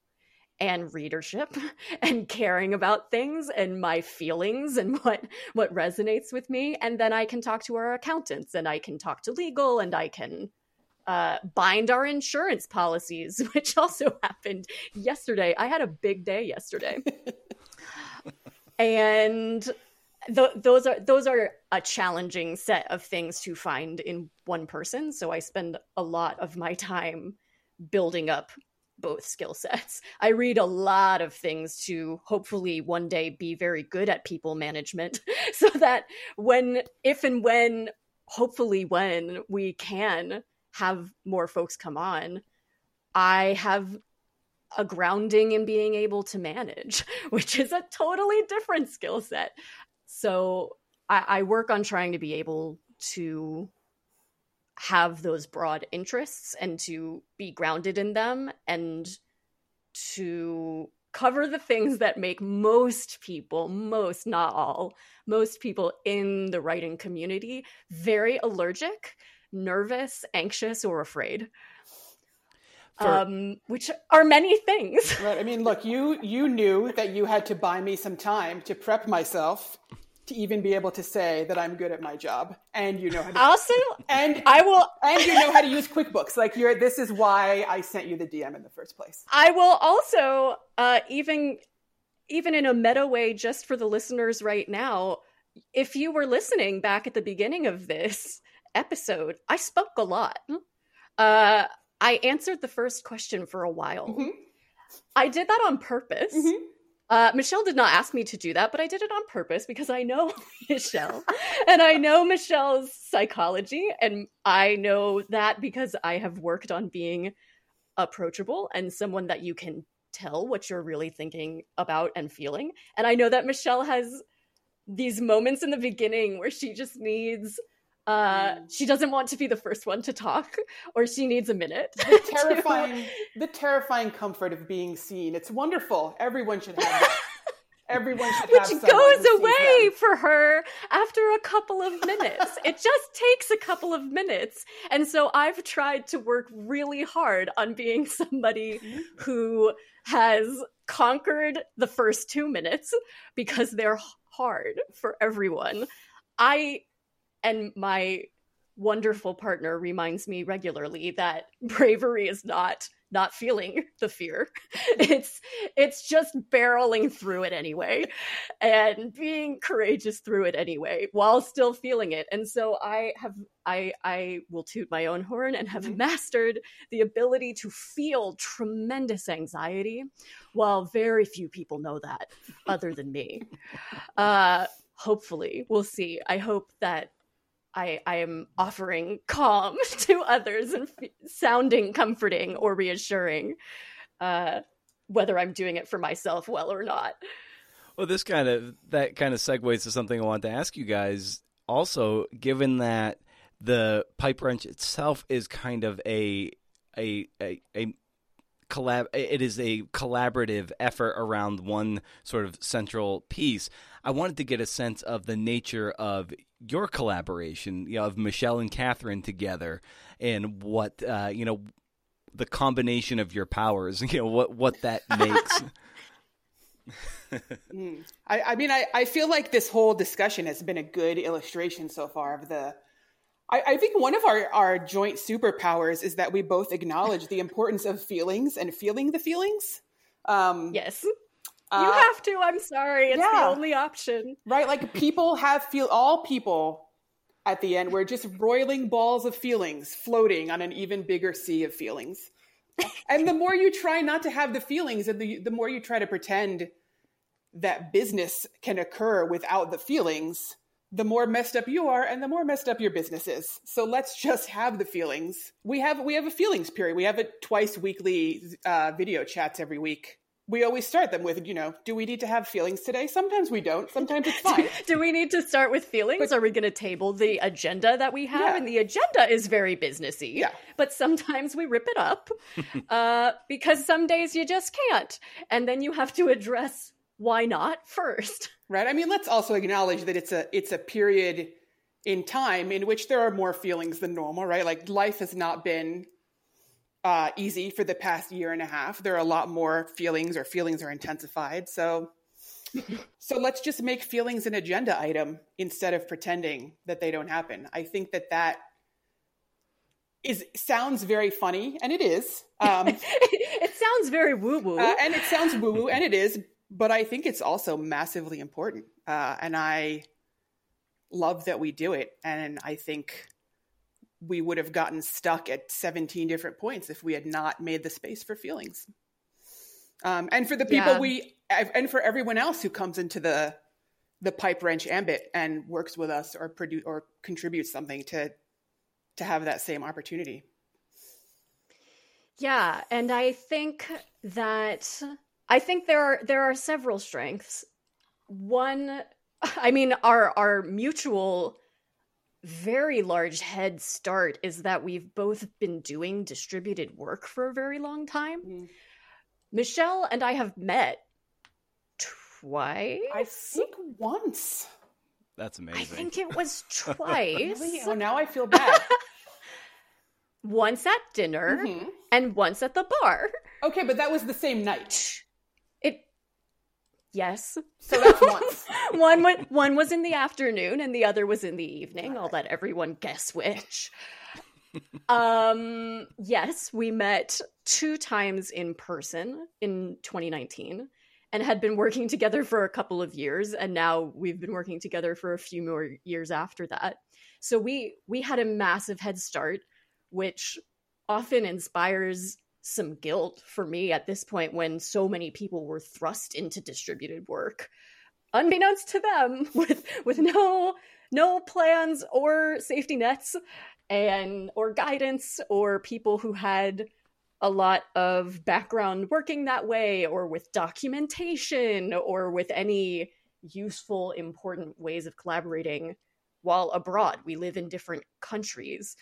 and readership [laughs] and caring about things and my feelings and [laughs] what what resonates with me. And then i can talk to our accountants and i can talk to legal and i can uh, bind our insurance policies [laughs] which also happened yesterday. I had a big day yesterday. And th- those are those are a challenging set of things to find in one person. So i spend a lot of my time building up both skill sets. [laughs] I read a lot of things to hopefully one day be very good at people management [laughs] so that when, if and when, hopefully when we can have more folks come on, I have a grounding in being able to manage, [laughs] which is a totally different skill set. So I, I work on trying to be able to have those broad interests and to be grounded in them and to cover the things that make most people, most, not all, most people in the writing community very allergic, nervous, anxious, or afraid. For, um, which are many things. Right. I mean, look, you you knew that you had to buy me some time to prep myself to even be able to say that I'm good at my job and you know how to [laughs] also and I will and you know how to use QuickBooks. Like you're this is why I sent you the DM in the first place. I will also uh even even in a meta way just for the listeners right now, if you were listening back at the beginning of this episode, I spoke a lot. Uh I answered the first question for a while. Mhm. I did that on purpose. Mhm. Uh, Michelle did not ask me to do that, but I did it on purpose because I know [laughs] Michelle and I know Michelle's psychology. And I know that because I have worked on being approachable and someone that you can tell what you're really thinking about and feeling. And I know that Michelle has these moments in the beginning where she just needs uh Mm. she doesn't want to be the first one to talk or she needs a minute The [laughs] to- terrifying, the terrifying comfort of being seen. It's wonderful. Everyone should have that. [laughs] Everyone should have which goes away for her after a couple of minutes. it just takes a couple of minutes. And so I've tried to work really hard on being [laughs] somebody Mm-hmm. who has conquered the first two minutes because they're hard for everyone. I and my wonderful partner reminds me regularly that [laughs] bravery is not not feeling the fear. [laughs] It's it's just barreling through it anyway and being courageous through it anyway while still feeling it. And so i have i i will toot my own horn and have Mhm. mastered the ability to feel tremendous anxiety while very few people know that other than me. [laughs] Uh hopefully we'll see. I hope that I, I am offering calm [laughs] to others and f- sounding comforting or reassuring, uh, whether I'm doing it for myself well or not. Well, this kind of that kind of segues to something I wanted to ask you guys. Also, given that the pipe wrench itself is kind of a a a, a collab, it is a collaborative effort around one sort of central piece. I wanted to get a sense of the nature of your collaboration, you know, of Michelle and Catherine together, and what uh, you know, the combination of your powers. [laughs] You know what what that [laughs] makes. [laughs] Mm. I, I mean, I, I feel like this whole discussion has been a good illustration so far of the. I, I think one of our, our joint superpowers is that we both acknowledge the importance of feelings and feeling the feelings. Um, Yes. Uh, you have to. I'm sorry. It's the only option. right? Like people have feel all people at the end. We're just roiling balls of feelings floating on an even bigger sea of feelings. and the more you try not to have the feelings, and the the more you try to pretend that business can occur without the feelings, the more messed up you are, and the more messed up your business is. So let's just have the feelings. We have we have a feelings period. We have it twice weekly uh, video chats every week. We always start them with, you know, do we need to have feelings today? Sometimes we don't. Sometimes it's [laughs] fine. [laughs] Do we need to start with feelings? Are we going to table the agenda that we have? Yeah. And the agenda is very businessy. Yeah. But sometimes we rip it up [laughs] uh, because some days you just can't. And then you have to address why not first. right i mean let's also acknowledge that it's a it's a period in time in which there are more feelings than normal right like life has not been uh, easy for the past year and a half there are a lot more feelings or feelings are intensified so [laughs] so let's just make feelings an agenda item instead of pretending that they don't happen i think that that is sounds very funny and it is um, [laughs] it sounds very woo woo. uh, and it sounds woo woo, and it is, but I think it's also massively important. Uh, and I love that we do it. And I think we would have gotten stuck at 17 different points if we had not made the space for feelings. Um, and for the people Yeah. we, and for everyone else who comes into the the pipe wrench ambit and works with us or produce or contributes something to to have that same opportunity. Yeah, and I think that I think there are there are several strengths. One, I mean, our our mutual very large head start is that we've both been doing distributed work for a very long time. Mhm. Michelle and I have met twice. I think once. That's amazing. I think it was [laughs] twice. Really? Oh, now I feel bad. [laughs] once at dinner Mhm. and once at the bar. Okay, but that was the same night. Yes. So that's once. [laughs] one wa- one was in the afternoon and the other was in the evening. I'll let everyone guess which. um yes, we met two times in person in 2019 and had been working together for a couple of years and now we've been working together for a few more years after that. So we we had a massive head start which often inspires some guilt for me at this point when so many people were thrust into distributed work unbeknownst to them [laughs] with with no no plans or safety nets and or guidance or people who had a lot of background working that way or with documentation or with any useful important ways of collaborating while abroad. We live in different countries.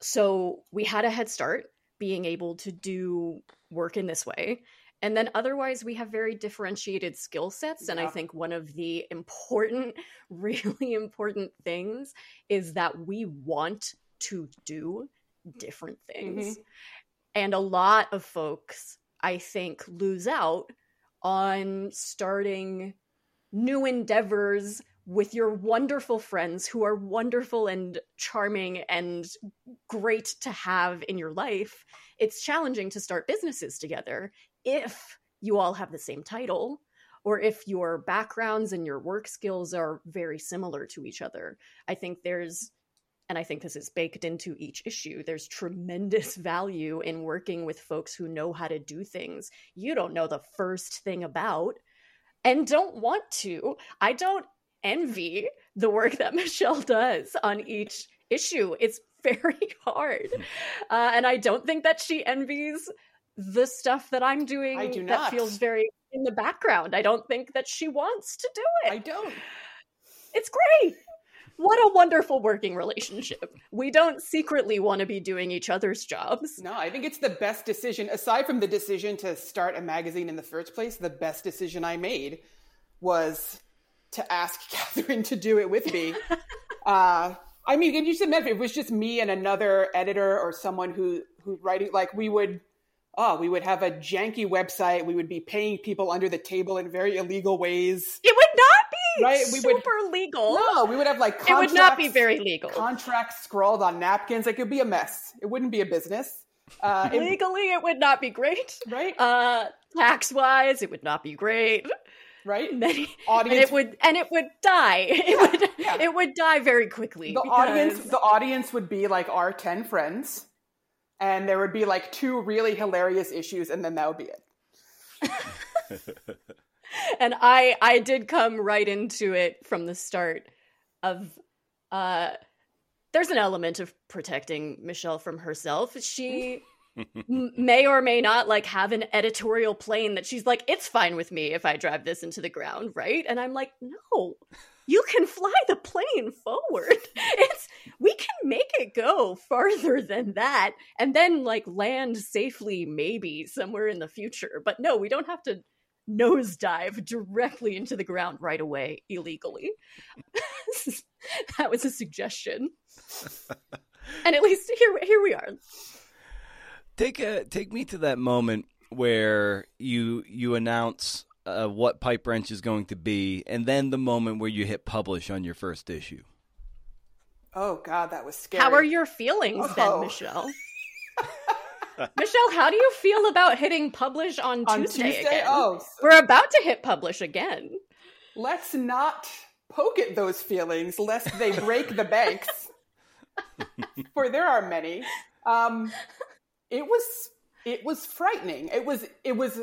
So we had a head start being able to do work in this way. And then otherwise we have very differentiated skill sets and i think one of the important [laughs] really important things is that we want to do different things. Mm-hmm. And a lot of folks i think lose out on starting new endeavors with your wonderful friends who are wonderful and charming and great to have in your life it's challenging to start businesses together if you all have the same title or if your backgrounds and your work skills are very similar to each other. I think there's, and I think this is baked into each issue, there's tremendous [laughs] value in working with folks who know how to do things you don't know the first thing about and don't want to. I don't envy the work that [laughs] Michelle does on each issue. It's [laughs] very hard. Uh, and I don't think that she envies the stuff that I'm doing I do that feels very in the background. I don't think that she wants to do it. I don't. It's great. What a wonderful working relationship. We don't secretly want to be doing each other's jobs. No, I think it's the best decision. Aside from the decision to start a magazine in the first place, the best decision I made was to ask [laughs] Catherine to do it with me. uh, I mean, can you imagine if it was just me and another editor or someone who who writing like we would oh we would have a janky website we would be paying people under the table in very illegal ways It would not be Right, we would- super legal. no we would have like it would not be very legal. contracts scrawled on napkins like it would be a mess it wouldn't be a business uh, it- Legally, it would not be great. right Uh, tax wise, it would not be great. Right [laughs] Many, and audience it would and it would die. [laughs] It would yeah. it would die very quickly. the because- audience the audience would be like our 10 friends and there would be like two really hilarious issues and then that would be it [laughs] and I I did come right into it from the start of uh there's an element of protecting Michelle from herself. She m- may or may not like have an editorial plane that she's like it's fine with me if I drive this into the ground, right? And I'm like, "No. You can fly the plane forward. [laughs] It's we can make it go farther than that and then like land safely maybe somewhere in the future. But no, we don't have to nosedive directly into the ground right away illegally. [laughs] that was a suggestion. [laughs] and at least here here we are. Take a take me to that moment where you you announce uh, what Pipe Wrench is going to be, and then the moment where you hit publish on your first issue. oh god that was scary How are your feelings Oh. then, Michelle? [laughs] Michelle, how do you feel about hitting publish on, on Tuesday, tuesday again? oh s- We're about to hit publish again. let's not poke at those feelings lest they break the banks [laughs] for there are many um it was it was frightening it was it was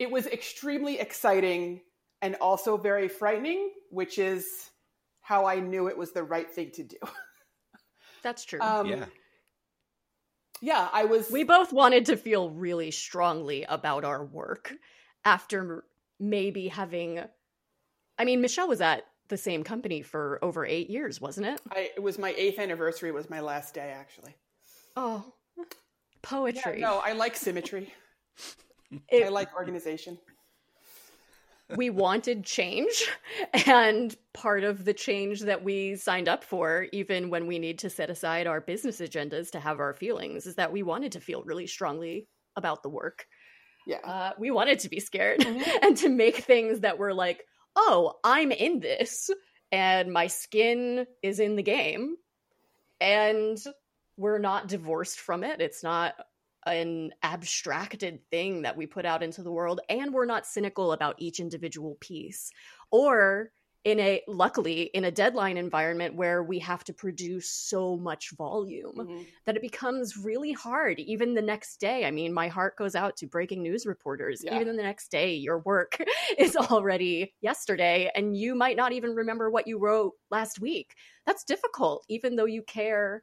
it was extremely exciting and also very frightening which is how i knew it was the right thing to do [laughs] That's true. um yeah, yeah i was we both wanted to feel really strongly about our work after maybe having I mean, Michelle was at the same company for over 8 years, wasn't it? I, it was my eighth anniversary was my last day actually Oh. Yeah, Poetry. no i like symmetry. It- i like organization. We wanted change and part of the change that we signed up for even when we need to set aside our business agendas to have our feelings is that we wanted to feel really strongly about the work. Yeah. Uh, we wanted to be scared Mhm. [laughs] and to make things that were like oh i'm in this and my skin is in the game. And we're not divorced from it. It's not an abstracted thing that we put out into the world and we're not cynical about each individual piece. Or in a luckily in a deadline environment where we have to produce so much volume Mm-hmm. that it becomes really hard even the next day. I mean my heart goes out to breaking news reporters. Yeah. even the next day your work [laughs] is already yesterday and you might not even remember what you wrote last week. That's difficult even though you care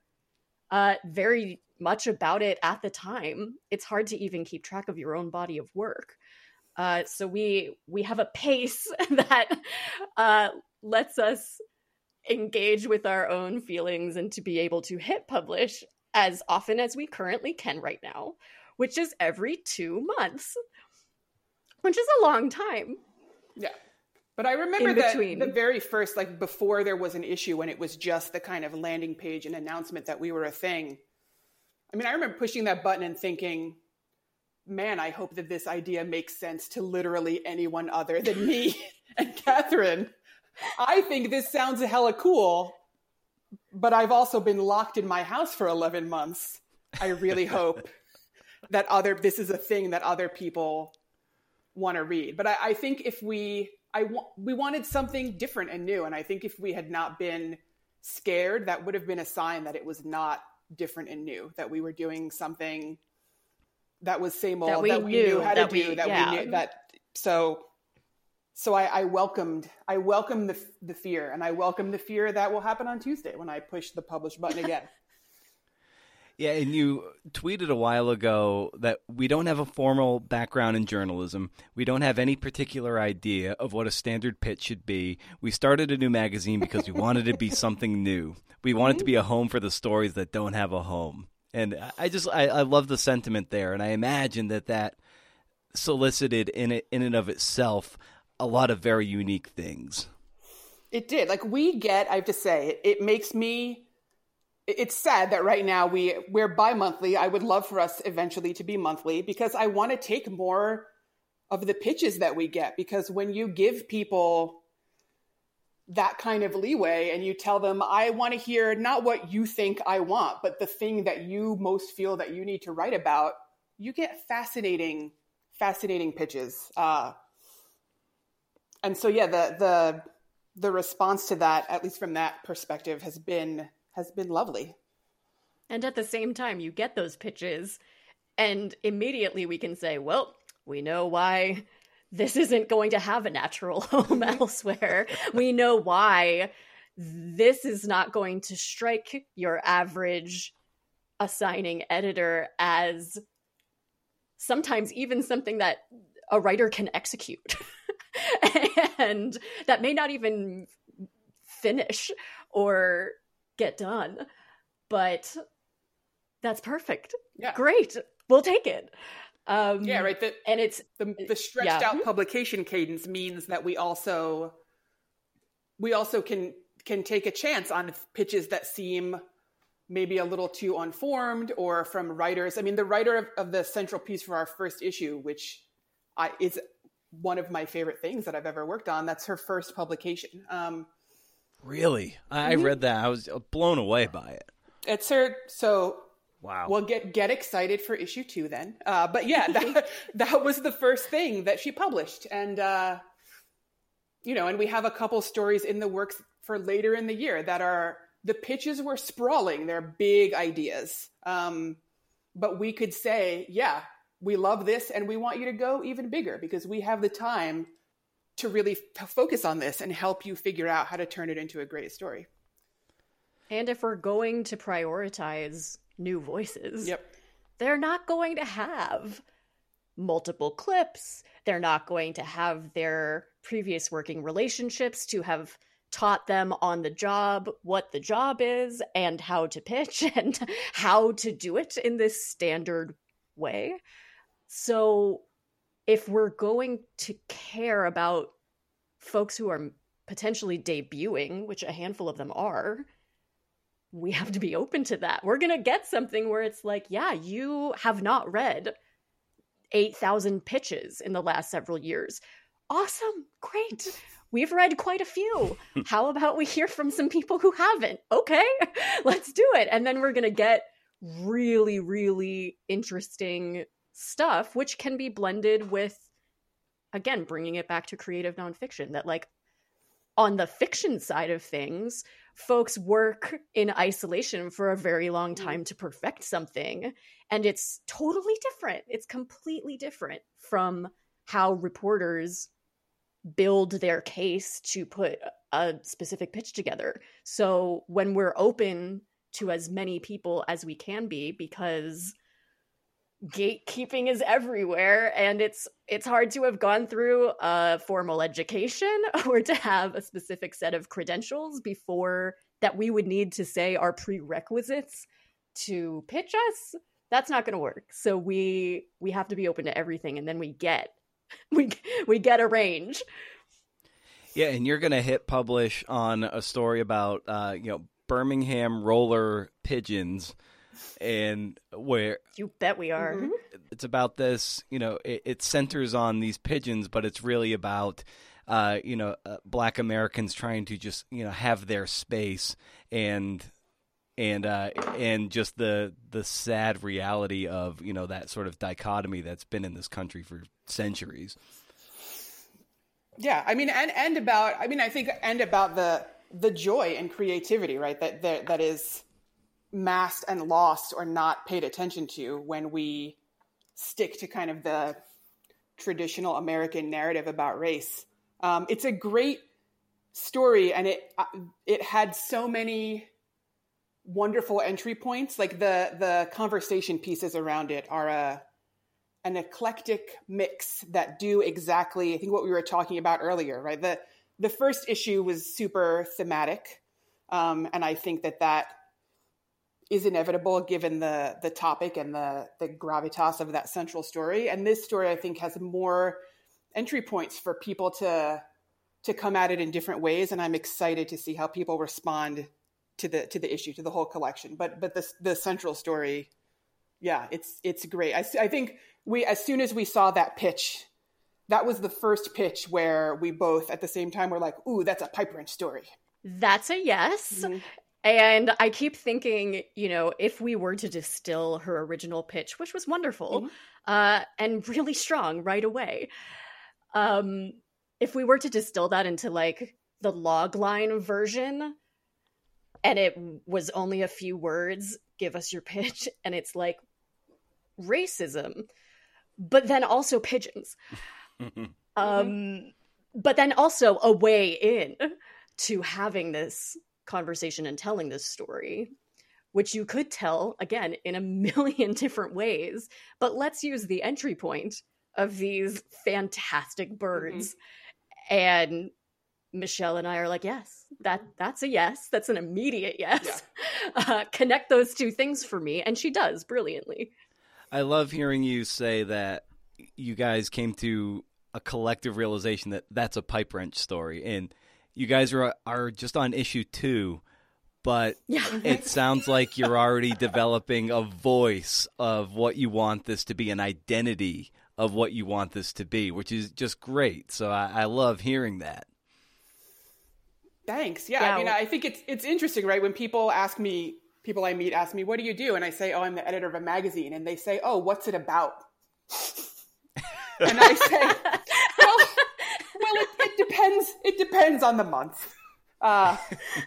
uh, very much about it at the time it's hard to even keep track of your own body of work uh, so we we have a pace [laughs] that uh, lets us engage with our own feelings and to be able to hit publish as often as we currently can right now, which is every two months, which is a long time. Yeah. But I remember that the very first, like before there was an issue when it was just the kind of landing page and announcement that we were a thing. I mean, I remember pushing that button and thinking, man, I hope that this idea makes sense to literally anyone other than me [laughs] and Catherine. I think this sounds hella cool, but I've also been locked in my house for 11 months. I really hope that other, this is a thing that other people want to read. But I, I think if we, I wa- we wanted something different and new, and I think if we had not been scared, that would have been a sign that it was not different and new. That we were doing something that was same old That we knew knew, how to that do. we- that yeah. we knew that. So, so I, I welcomed, I welcomed the the fear, and I welcome the fear that will happen on Tuesday when I push the publish button again. Yeah, and you tweeted a while ago that we don't have a formal background in journalism. We don't have any particular idea of what a standard pitch should be. We started a new magazine because we wanted to be [laughs] something new. We wanted to be a home for the stories that don't have a home. And I- I just I, I love the sentiment there, and I imagine that that solicited in it in and of itself a lot of very unique things. It did. Like we get, I have to say, it, it makes me. It- It's sad that right now we we're bi-monthly. I would love for us eventually to be monthly because I want to take more of the pitches that we get. Because when you give people that kind of leeway and you tell them, I want to hear not what you think I want, but the thing that you most feel that you need to write about, you get fascinating, fascinating pitches. Uh, and so yeah, the the the response to that, at least from that perspective, has been has been lovely. And at the same time, you get those pitches, and immediately we can say, well, we know why this isn't going to have a natural [laughs] home elsewhere. We know why this is not going to strike your average assigning editor as sometimes even something that a writer can execute. [laughs] and that may not even finish or get done. But that's perfect. Yeah, Great. We'll take it. Um, yeah, right. The And it's the, the stretched Yeah. out publication cadence means that we also we also can can take a chance on pitches that seem maybe a little too unformed or from writers. I mean, the writer of, of the central piece for our first issue, which I, is one of my favorite things that I've ever worked on. That's her first publication. Um, Really, I I read that. I was blown away by it. it's her. So Wow. Well, get get excited for issue two then. Uh, but yeah, that, [laughs] that was the first thing that she published, and uh, you know, and we have a couple stories in the works for later in the year that are the pitches were sprawling. They're big ideas, um, but we could say, yeah, we love this, and we want you to go even bigger because we have the time to really f- focus on this and help you figure out how to turn it into a great story. and if we're going to prioritize new voices, Yep. they're not going to have multiple clips. They're not going to have their previous working relationships to have taught them on the job what the job is and how to pitch [laughs] and how to do it in this standard way. So, if we're going to care about folks who are potentially debuting, which a handful of them are, we have to be open to that. We're going to get something where it's like, yeah, you have not read 8,000 pitches in the last several years. Awesome. Great. We've read quite a few. [laughs] How about we hear from some people who haven't? Okay, [laughs] let's do it. And then we're going to get really, really interesting stuff, which can be blended with, again, bringing it back to creative nonfiction that, like, on the fiction side of things, folks work in isolation for a very long Mm. time to perfect something. And it's totally different. It's completely different from how reporters build their case to put a specific pitch together. So when we're open to as many people as we can be, because gatekeeping is everywhere and it's it's hard to have gone through a formal education [laughs] or to have a specific set of credentials before that we would need to say are prerequisites to pitch us. That's not going to work. So we we have to be open to everything and then we get [laughs] we we get a range. Yeah, and you're gonna hit publish on a story about uh, you know Birmingham roller pigeons, and where you bet we are Mhm. it's about this. You know, it, it centers on these pigeons, but it's really about uh, you know uh, Black Americans trying to just you know have their space and and uh, and just the the sad reality of you know that sort of dichotomy that's been in this country for centuries. Yeah, I mean, and and about, I mean, I think, and about the the joy and creativity, right? That that, that is masked and lost or not paid attention to when we stick to kind of the traditional American narrative about race. Um, it's a great story, and it uh, it had so many wonderful entry points. Like the the conversation pieces around it are a an eclectic mix that do exactly I think what we were talking about earlier, right? The the first issue was super thematic, um, and I think that that is inevitable given the the topic and the the gravitas of that central story. And this story, I think, has more entry points for people to to come at it in different ways, and I'm excited to see how people respond to the to the issue, to the whole collection. But but the the central story, yeah, it's it's great. I, I think we as soon as we saw that pitch, that was the first pitch where we both at the same time were like, "Ooh, that's a pipe wrench story." that's a yes Mhm. And I keep thinking, you know, if we were to distill her original pitch, which was wonderful Mhm. uh, and really strong right away, um, if we were to distill that into like the logline version and it was only a few words, give us your pitch, [laughs] and it's like racism, but then also pigeons. [laughs] Um, but then also a way in to having this conversation and telling this story, which you could tell again in a million [laughs] different ways. But let's use the entry point of these fantastic birds. And Michelle and I are like, yes, that that's a yes. That's an immediate yes. [laughs] Uh, connect those two things for me, and she does brilliantly. I love hearing you say that you guys came to a collective realization that that's a pipe wrench story, and you guys are are just on issue two, but Yeah, it sounds like you're already developing a voice of what you want this to be, an identity of what you want this to be, which is just great. So I, I love hearing that. Thanks. Yeah, Yeah, I mean, I think it's it's interesting, right? When people ask me, people I meet ask me, "What do you do?" and I say, "Oh, I'm the editor of a magazine," and they say, "Oh, what's it about?" [laughs] and I say, [laughs] "Well, well, it, it depends. It depends on the month." Uh,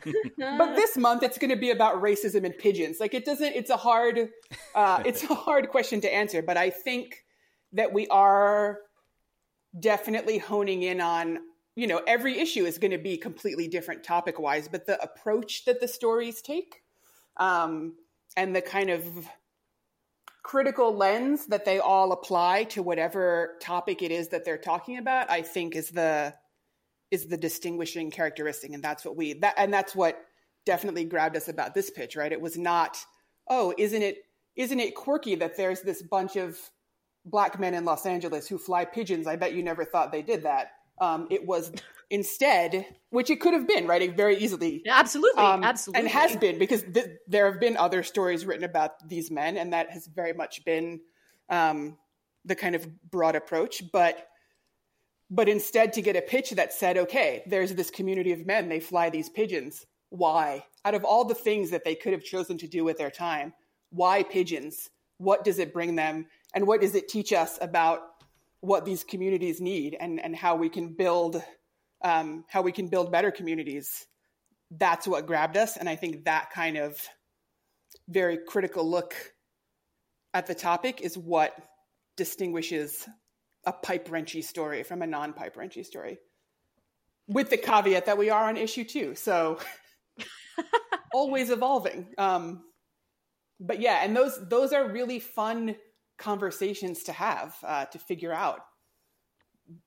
[laughs] but this month it's going to be about racism and pigeons. Like it doesn't. It's a hard. Uh, it's a hard question to answer. But I think that we are definitely honing in on. You know, every issue is going to be completely different topic wise, but the approach that the stories take, um, and the kind of critical lens that they all apply to whatever topic it is that they're talking about, I think is the is the distinguishing characteristic. And that's what we that and that's what definitely grabbed us about this pitch right? It was not oh isn't it isn't it quirky that there's this bunch of black men in los angeles who fly pigeons? I bet you never thought they did that um, it was instead which it could have been right? It very easily absolutely, um, absolutely, and has been because th- there have been other stories written about these men and that has very much been um, the kind of broad approach. But but instead to get a pitch that said okay there's this community of men they fly these pigeons. Why? Out of all the things that they could have chosen to do with their time why pigeons? What does it bring them? And what does it teach us about what these communities need and and how we can build um, how we can build better communities. That's what grabbed us, and I think that kind of very critical look at the topic is what distinguishes a pipe wrenchy story from a non pipe wrenchy story. With the caveat that we are on issue two, so [laughs] always evolving. Um, but yeah, and those those are really fun conversations to have uh, to figure out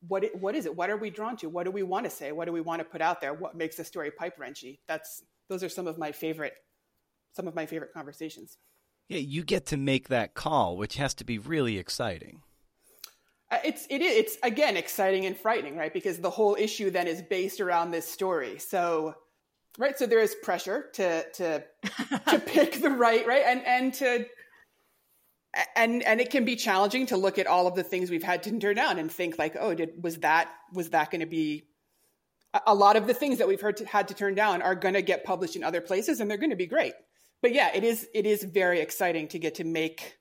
what it, what is it? What are we drawn to? What do we want to say? What do we want to put out there? What makes a story pipe wrenchy? That's those are some of my favorite some of my favorite conversations. Yeah, you get to make that call, which has to be really exciting. Uh, it's it is it's again exciting and frightening, right? Because the whole issue then is based around this story. So, right, so there is pressure to to [laughs] to pick the right right and and to and and it can be challenging to look at all of the things we've had to turn down and think like, oh, did was that was that going to be a lot of the things that we've heard to, had to turn down are going to get published in other places and they're going to be great. But yeah, it is it is very exciting to get to make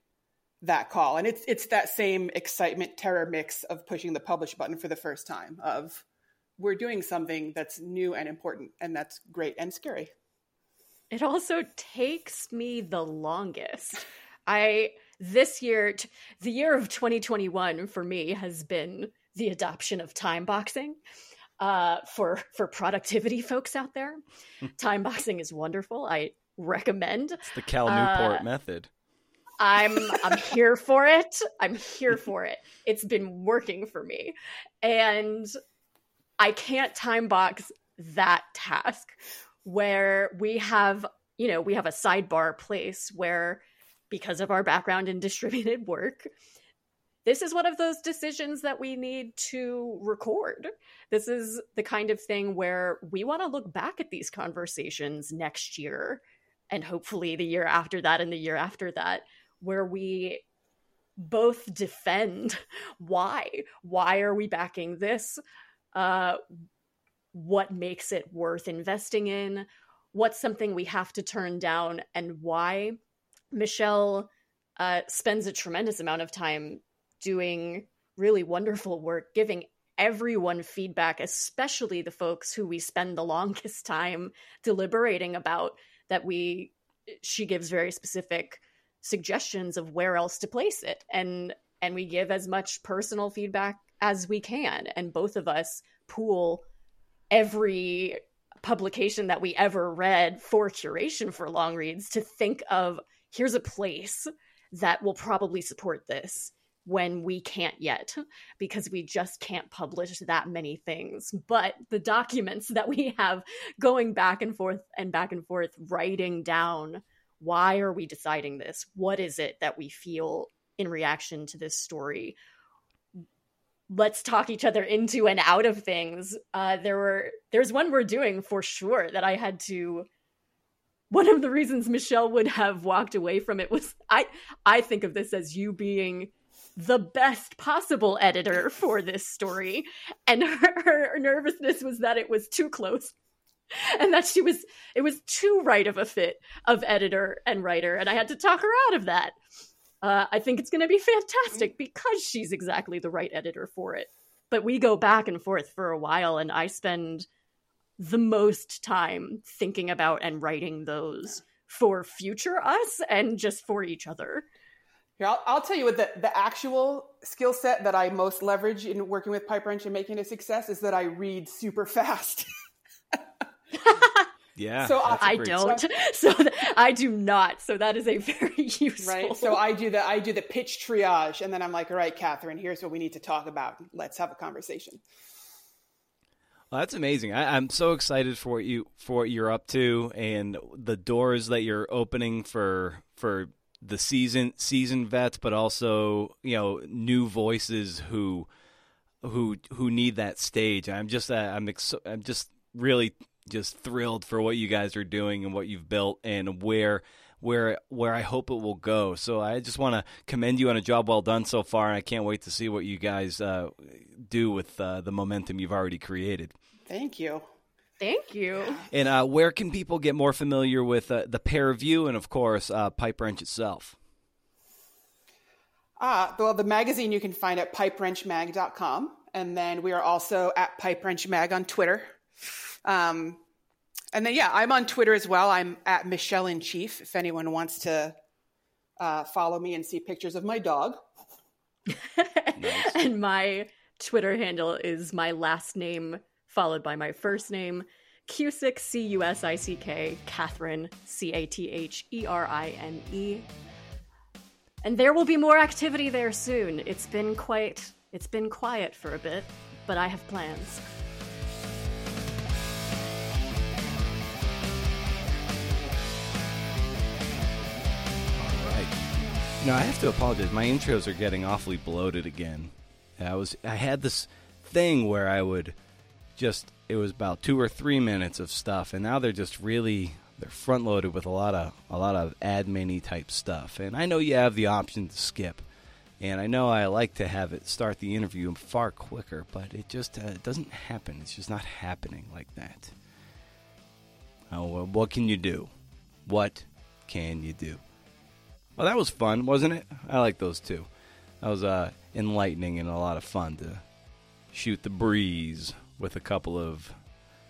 that call. And it's it's that same excitement terror mix of pushing the publish button for the first time of we're doing something that's new and important and that's great and scary. It also takes me the longest. I this year the year of 2021 for me has been the adoption of time boxing. Uh, for for productivity folks out there, [laughs] time boxing is wonderful. I recommend. It's the Cal Newport uh, method. I'm I'm [laughs] here for it. I'm here for it. It's been working for me. And I can't time box that task where we have, you know, we have a sidebar place where because of our background in [laughs] distributed work, this is one of those decisions that we need to record. This is the kind of thing where we want to look back at these conversations next year and hopefully the year after that and the year after that where we both defend [laughs] why why are we backing this? Uh what makes it worth investing in? What's something we have to turn down and why michelle uh, spends a tremendous amount of time doing really wonderful work giving everyone feedback especially the folks who we spend the [laughs] longest time deliberating about that we she gives very specific suggestions of where else to place it. And and we give as much personal feedback as we can. And both of us pool every publication that we ever read for curation for Longreads to think of here's a place that will probably support this when we can't yet because we just can't publish that many things. But the documents [laughs] that we have going back and forth and back and forth, writing down why are we deciding this? What is it that we feel in reaction to this story? Let's talk each other into and out of things. Uh, there were there's one we're doing for sure that I had to one of the reasons Michelle would have walked away from it was I I think of this as you being the best possible editor for this story. And her, her, nervousness was that it was too close. And that she was, it was too right of a fit of editor and writer. And I had to talk her out of that. Uh, I think it's going to be fantastic because she's exactly the right editor for it. But we go back and forth for a while, and I spend the most time thinking about and writing those for future us and just for each other. Here, I'll, I'll tell you what the, the actual skill set that I most leverage in working with Pipe Wrench and making a success is that I read super fast. [laughs] yeah. So I, I don't. [laughs] So th- I do not. So that is a [laughs] very useful. Right. So I do the I do the pitch triage, and then I'm like, all right, Catherine, here's what we need to talk about. Let's have a conversation. Well, that's amazing. I, am so excited for what you for what you're up to and the doors that you're opening for for the season season vets, but also you know new voices who who who need that stage. I'm just uh, I'm ex- I'm just really just thrilled for what you guys are doing and what you've built and where where where I hope it will go. So I just want to commend you on a job well done so far, and I can't wait to see what you guys uh, do with uh, the momentum you've already created. Thank you. Thank you. And uh, where can people get more familiar with uh, the pair of you and, of course, uh, Pipe Wrench itself? Ah, well, the magazine you can find at pipewrenchmag.com. And then we are also at Pipe Wrench Mag on Twitter. Um, and then, yeah, I'm on Twitter as well. I'm at Michelle in Chief if anyone wants to uh, follow me and see pictures of my dog. nice. [laughs] And my Twitter handle is my last name followed by my first name, Cusick, C U S I C K, Catherine, C A T H E R I N E. And there will be more activity there soon. It's been quite, it's been quiet for a bit, but I have plans. I have to apologize. My intros are getting awfully bloated again. I was I had this thing where I would just it was about two or three minutes of stuff, and now they're just really they're front loaded with a lot of a lot of admin type stuff. And I know you have the option to skip, and I know I like to have it start the interview far quicker, but it just uh, doesn't happen. It's just not happening like that. Oh, well, what can you do? What can you do? Well, that was fun, wasn't it? I like those two. That was uh, enlightening and a lot of fun to shoot the breeze with a couple of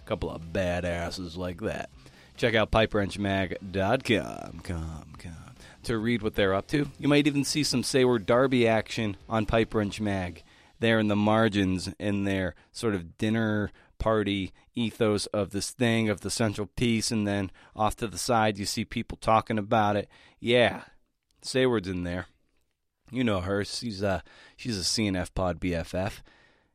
couple of badasses like that. Check out pipewrenchmag.com com, com, to read what they're up to. You might even see some Sayward Darby action on Pipe Wrench Mag there in the margins in their sort of dinner party ethos of this thing of the central piece and then off to the side you see people talking about it. Yeah, Sayward's in there. You know her. She's a she's a CNF Pod BFF.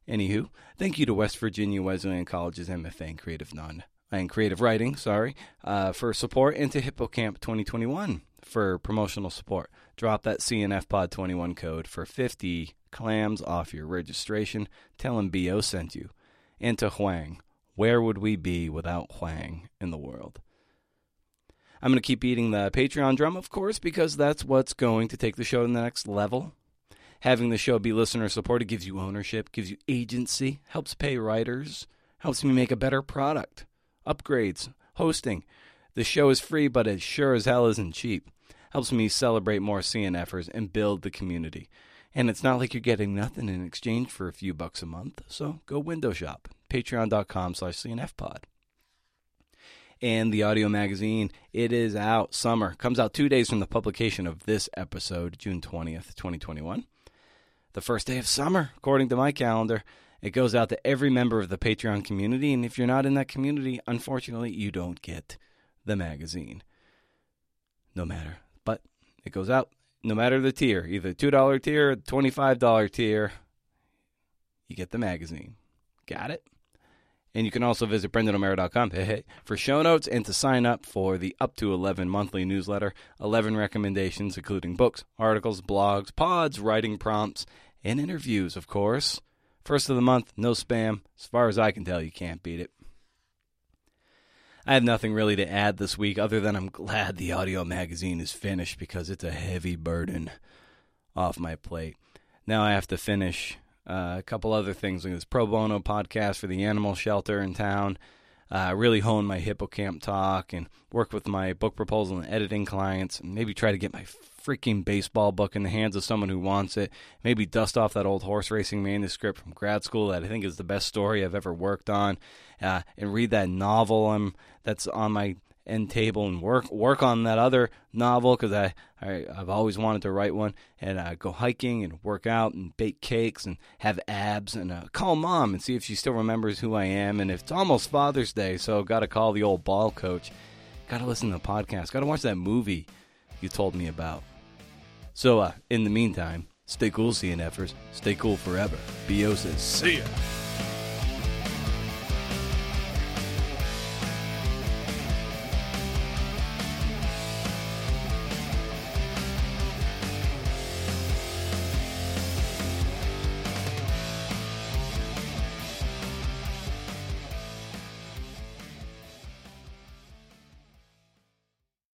Anywho, thank you to West Virginia Wesleyan College's MFA in Creative Non and Creative Writing, sorry, uh, for support, and to HippoCamp 2021 for promotional support. Drop that CNF Pod 21 code for 50 clams off your registration. Tell them BO sent you. And to Whang, where would we be without Whang in the world? I'm going to keep eating the Patreon drum, of course, because that's what's going to take the show to the next level. Having the show be listener supported gives you ownership, gives you agency, helps pay writers, helps me make a better product. Upgrades, hosting. The show is free, but it sure as hell isn't cheap. Helps me celebrate more CNFers and build the community. And it's not like you're getting nothing in exchange for a few bucks a month. So go window shop. Patreon.com slash CNFpod and the audio magazine. It is out. Summer comes out two days from the publication of this episode, June 20th, 2021. The first day of summer, according to my calendar. It goes out to every member of the Patreon community, and if you're not in that community, unfortunately, you don't get the magazine. No matter. But it goes out no matter the tier, either $2 tier, $25 tier, you get the magazine. Got it? And you can also visit brendanomeara.com for show notes and to sign up for the up to 11 monthly newsletter. 11 recommendations, including books, articles, blogs, pods, writing prompts, and interviews, of course. First of the month, no spam. As far as I can tell, you can't beat it. I have nothing really to add this week other than I'm glad the audio magazine is finished because it's a heavy burden off my plate. Now I have to finish uh, a couple other things like this pro bono podcast for the animal shelter in town. Uh, really hone my hippocamp talk and work with my book proposal and editing clients, and maybe try to get my freaking baseball book in the hands of someone who wants it. Maybe dust off that old horse racing manuscript from grad school that I think is the best story I've ever worked on, uh, and read that novel I'm, that's on my end table and work work on that other novel because I, I I've always wanted to write one. And uh, go hiking and work out and bake cakes and have abs and uh, call mom and see if she still remembers who I am. And it's almost Father's Day so got to call the old ball coach. Got to listen to the podcast. Got to watch that movie you told me about. So uh, in the meantime stay cool CNFers stay cool forever. Bo says see ya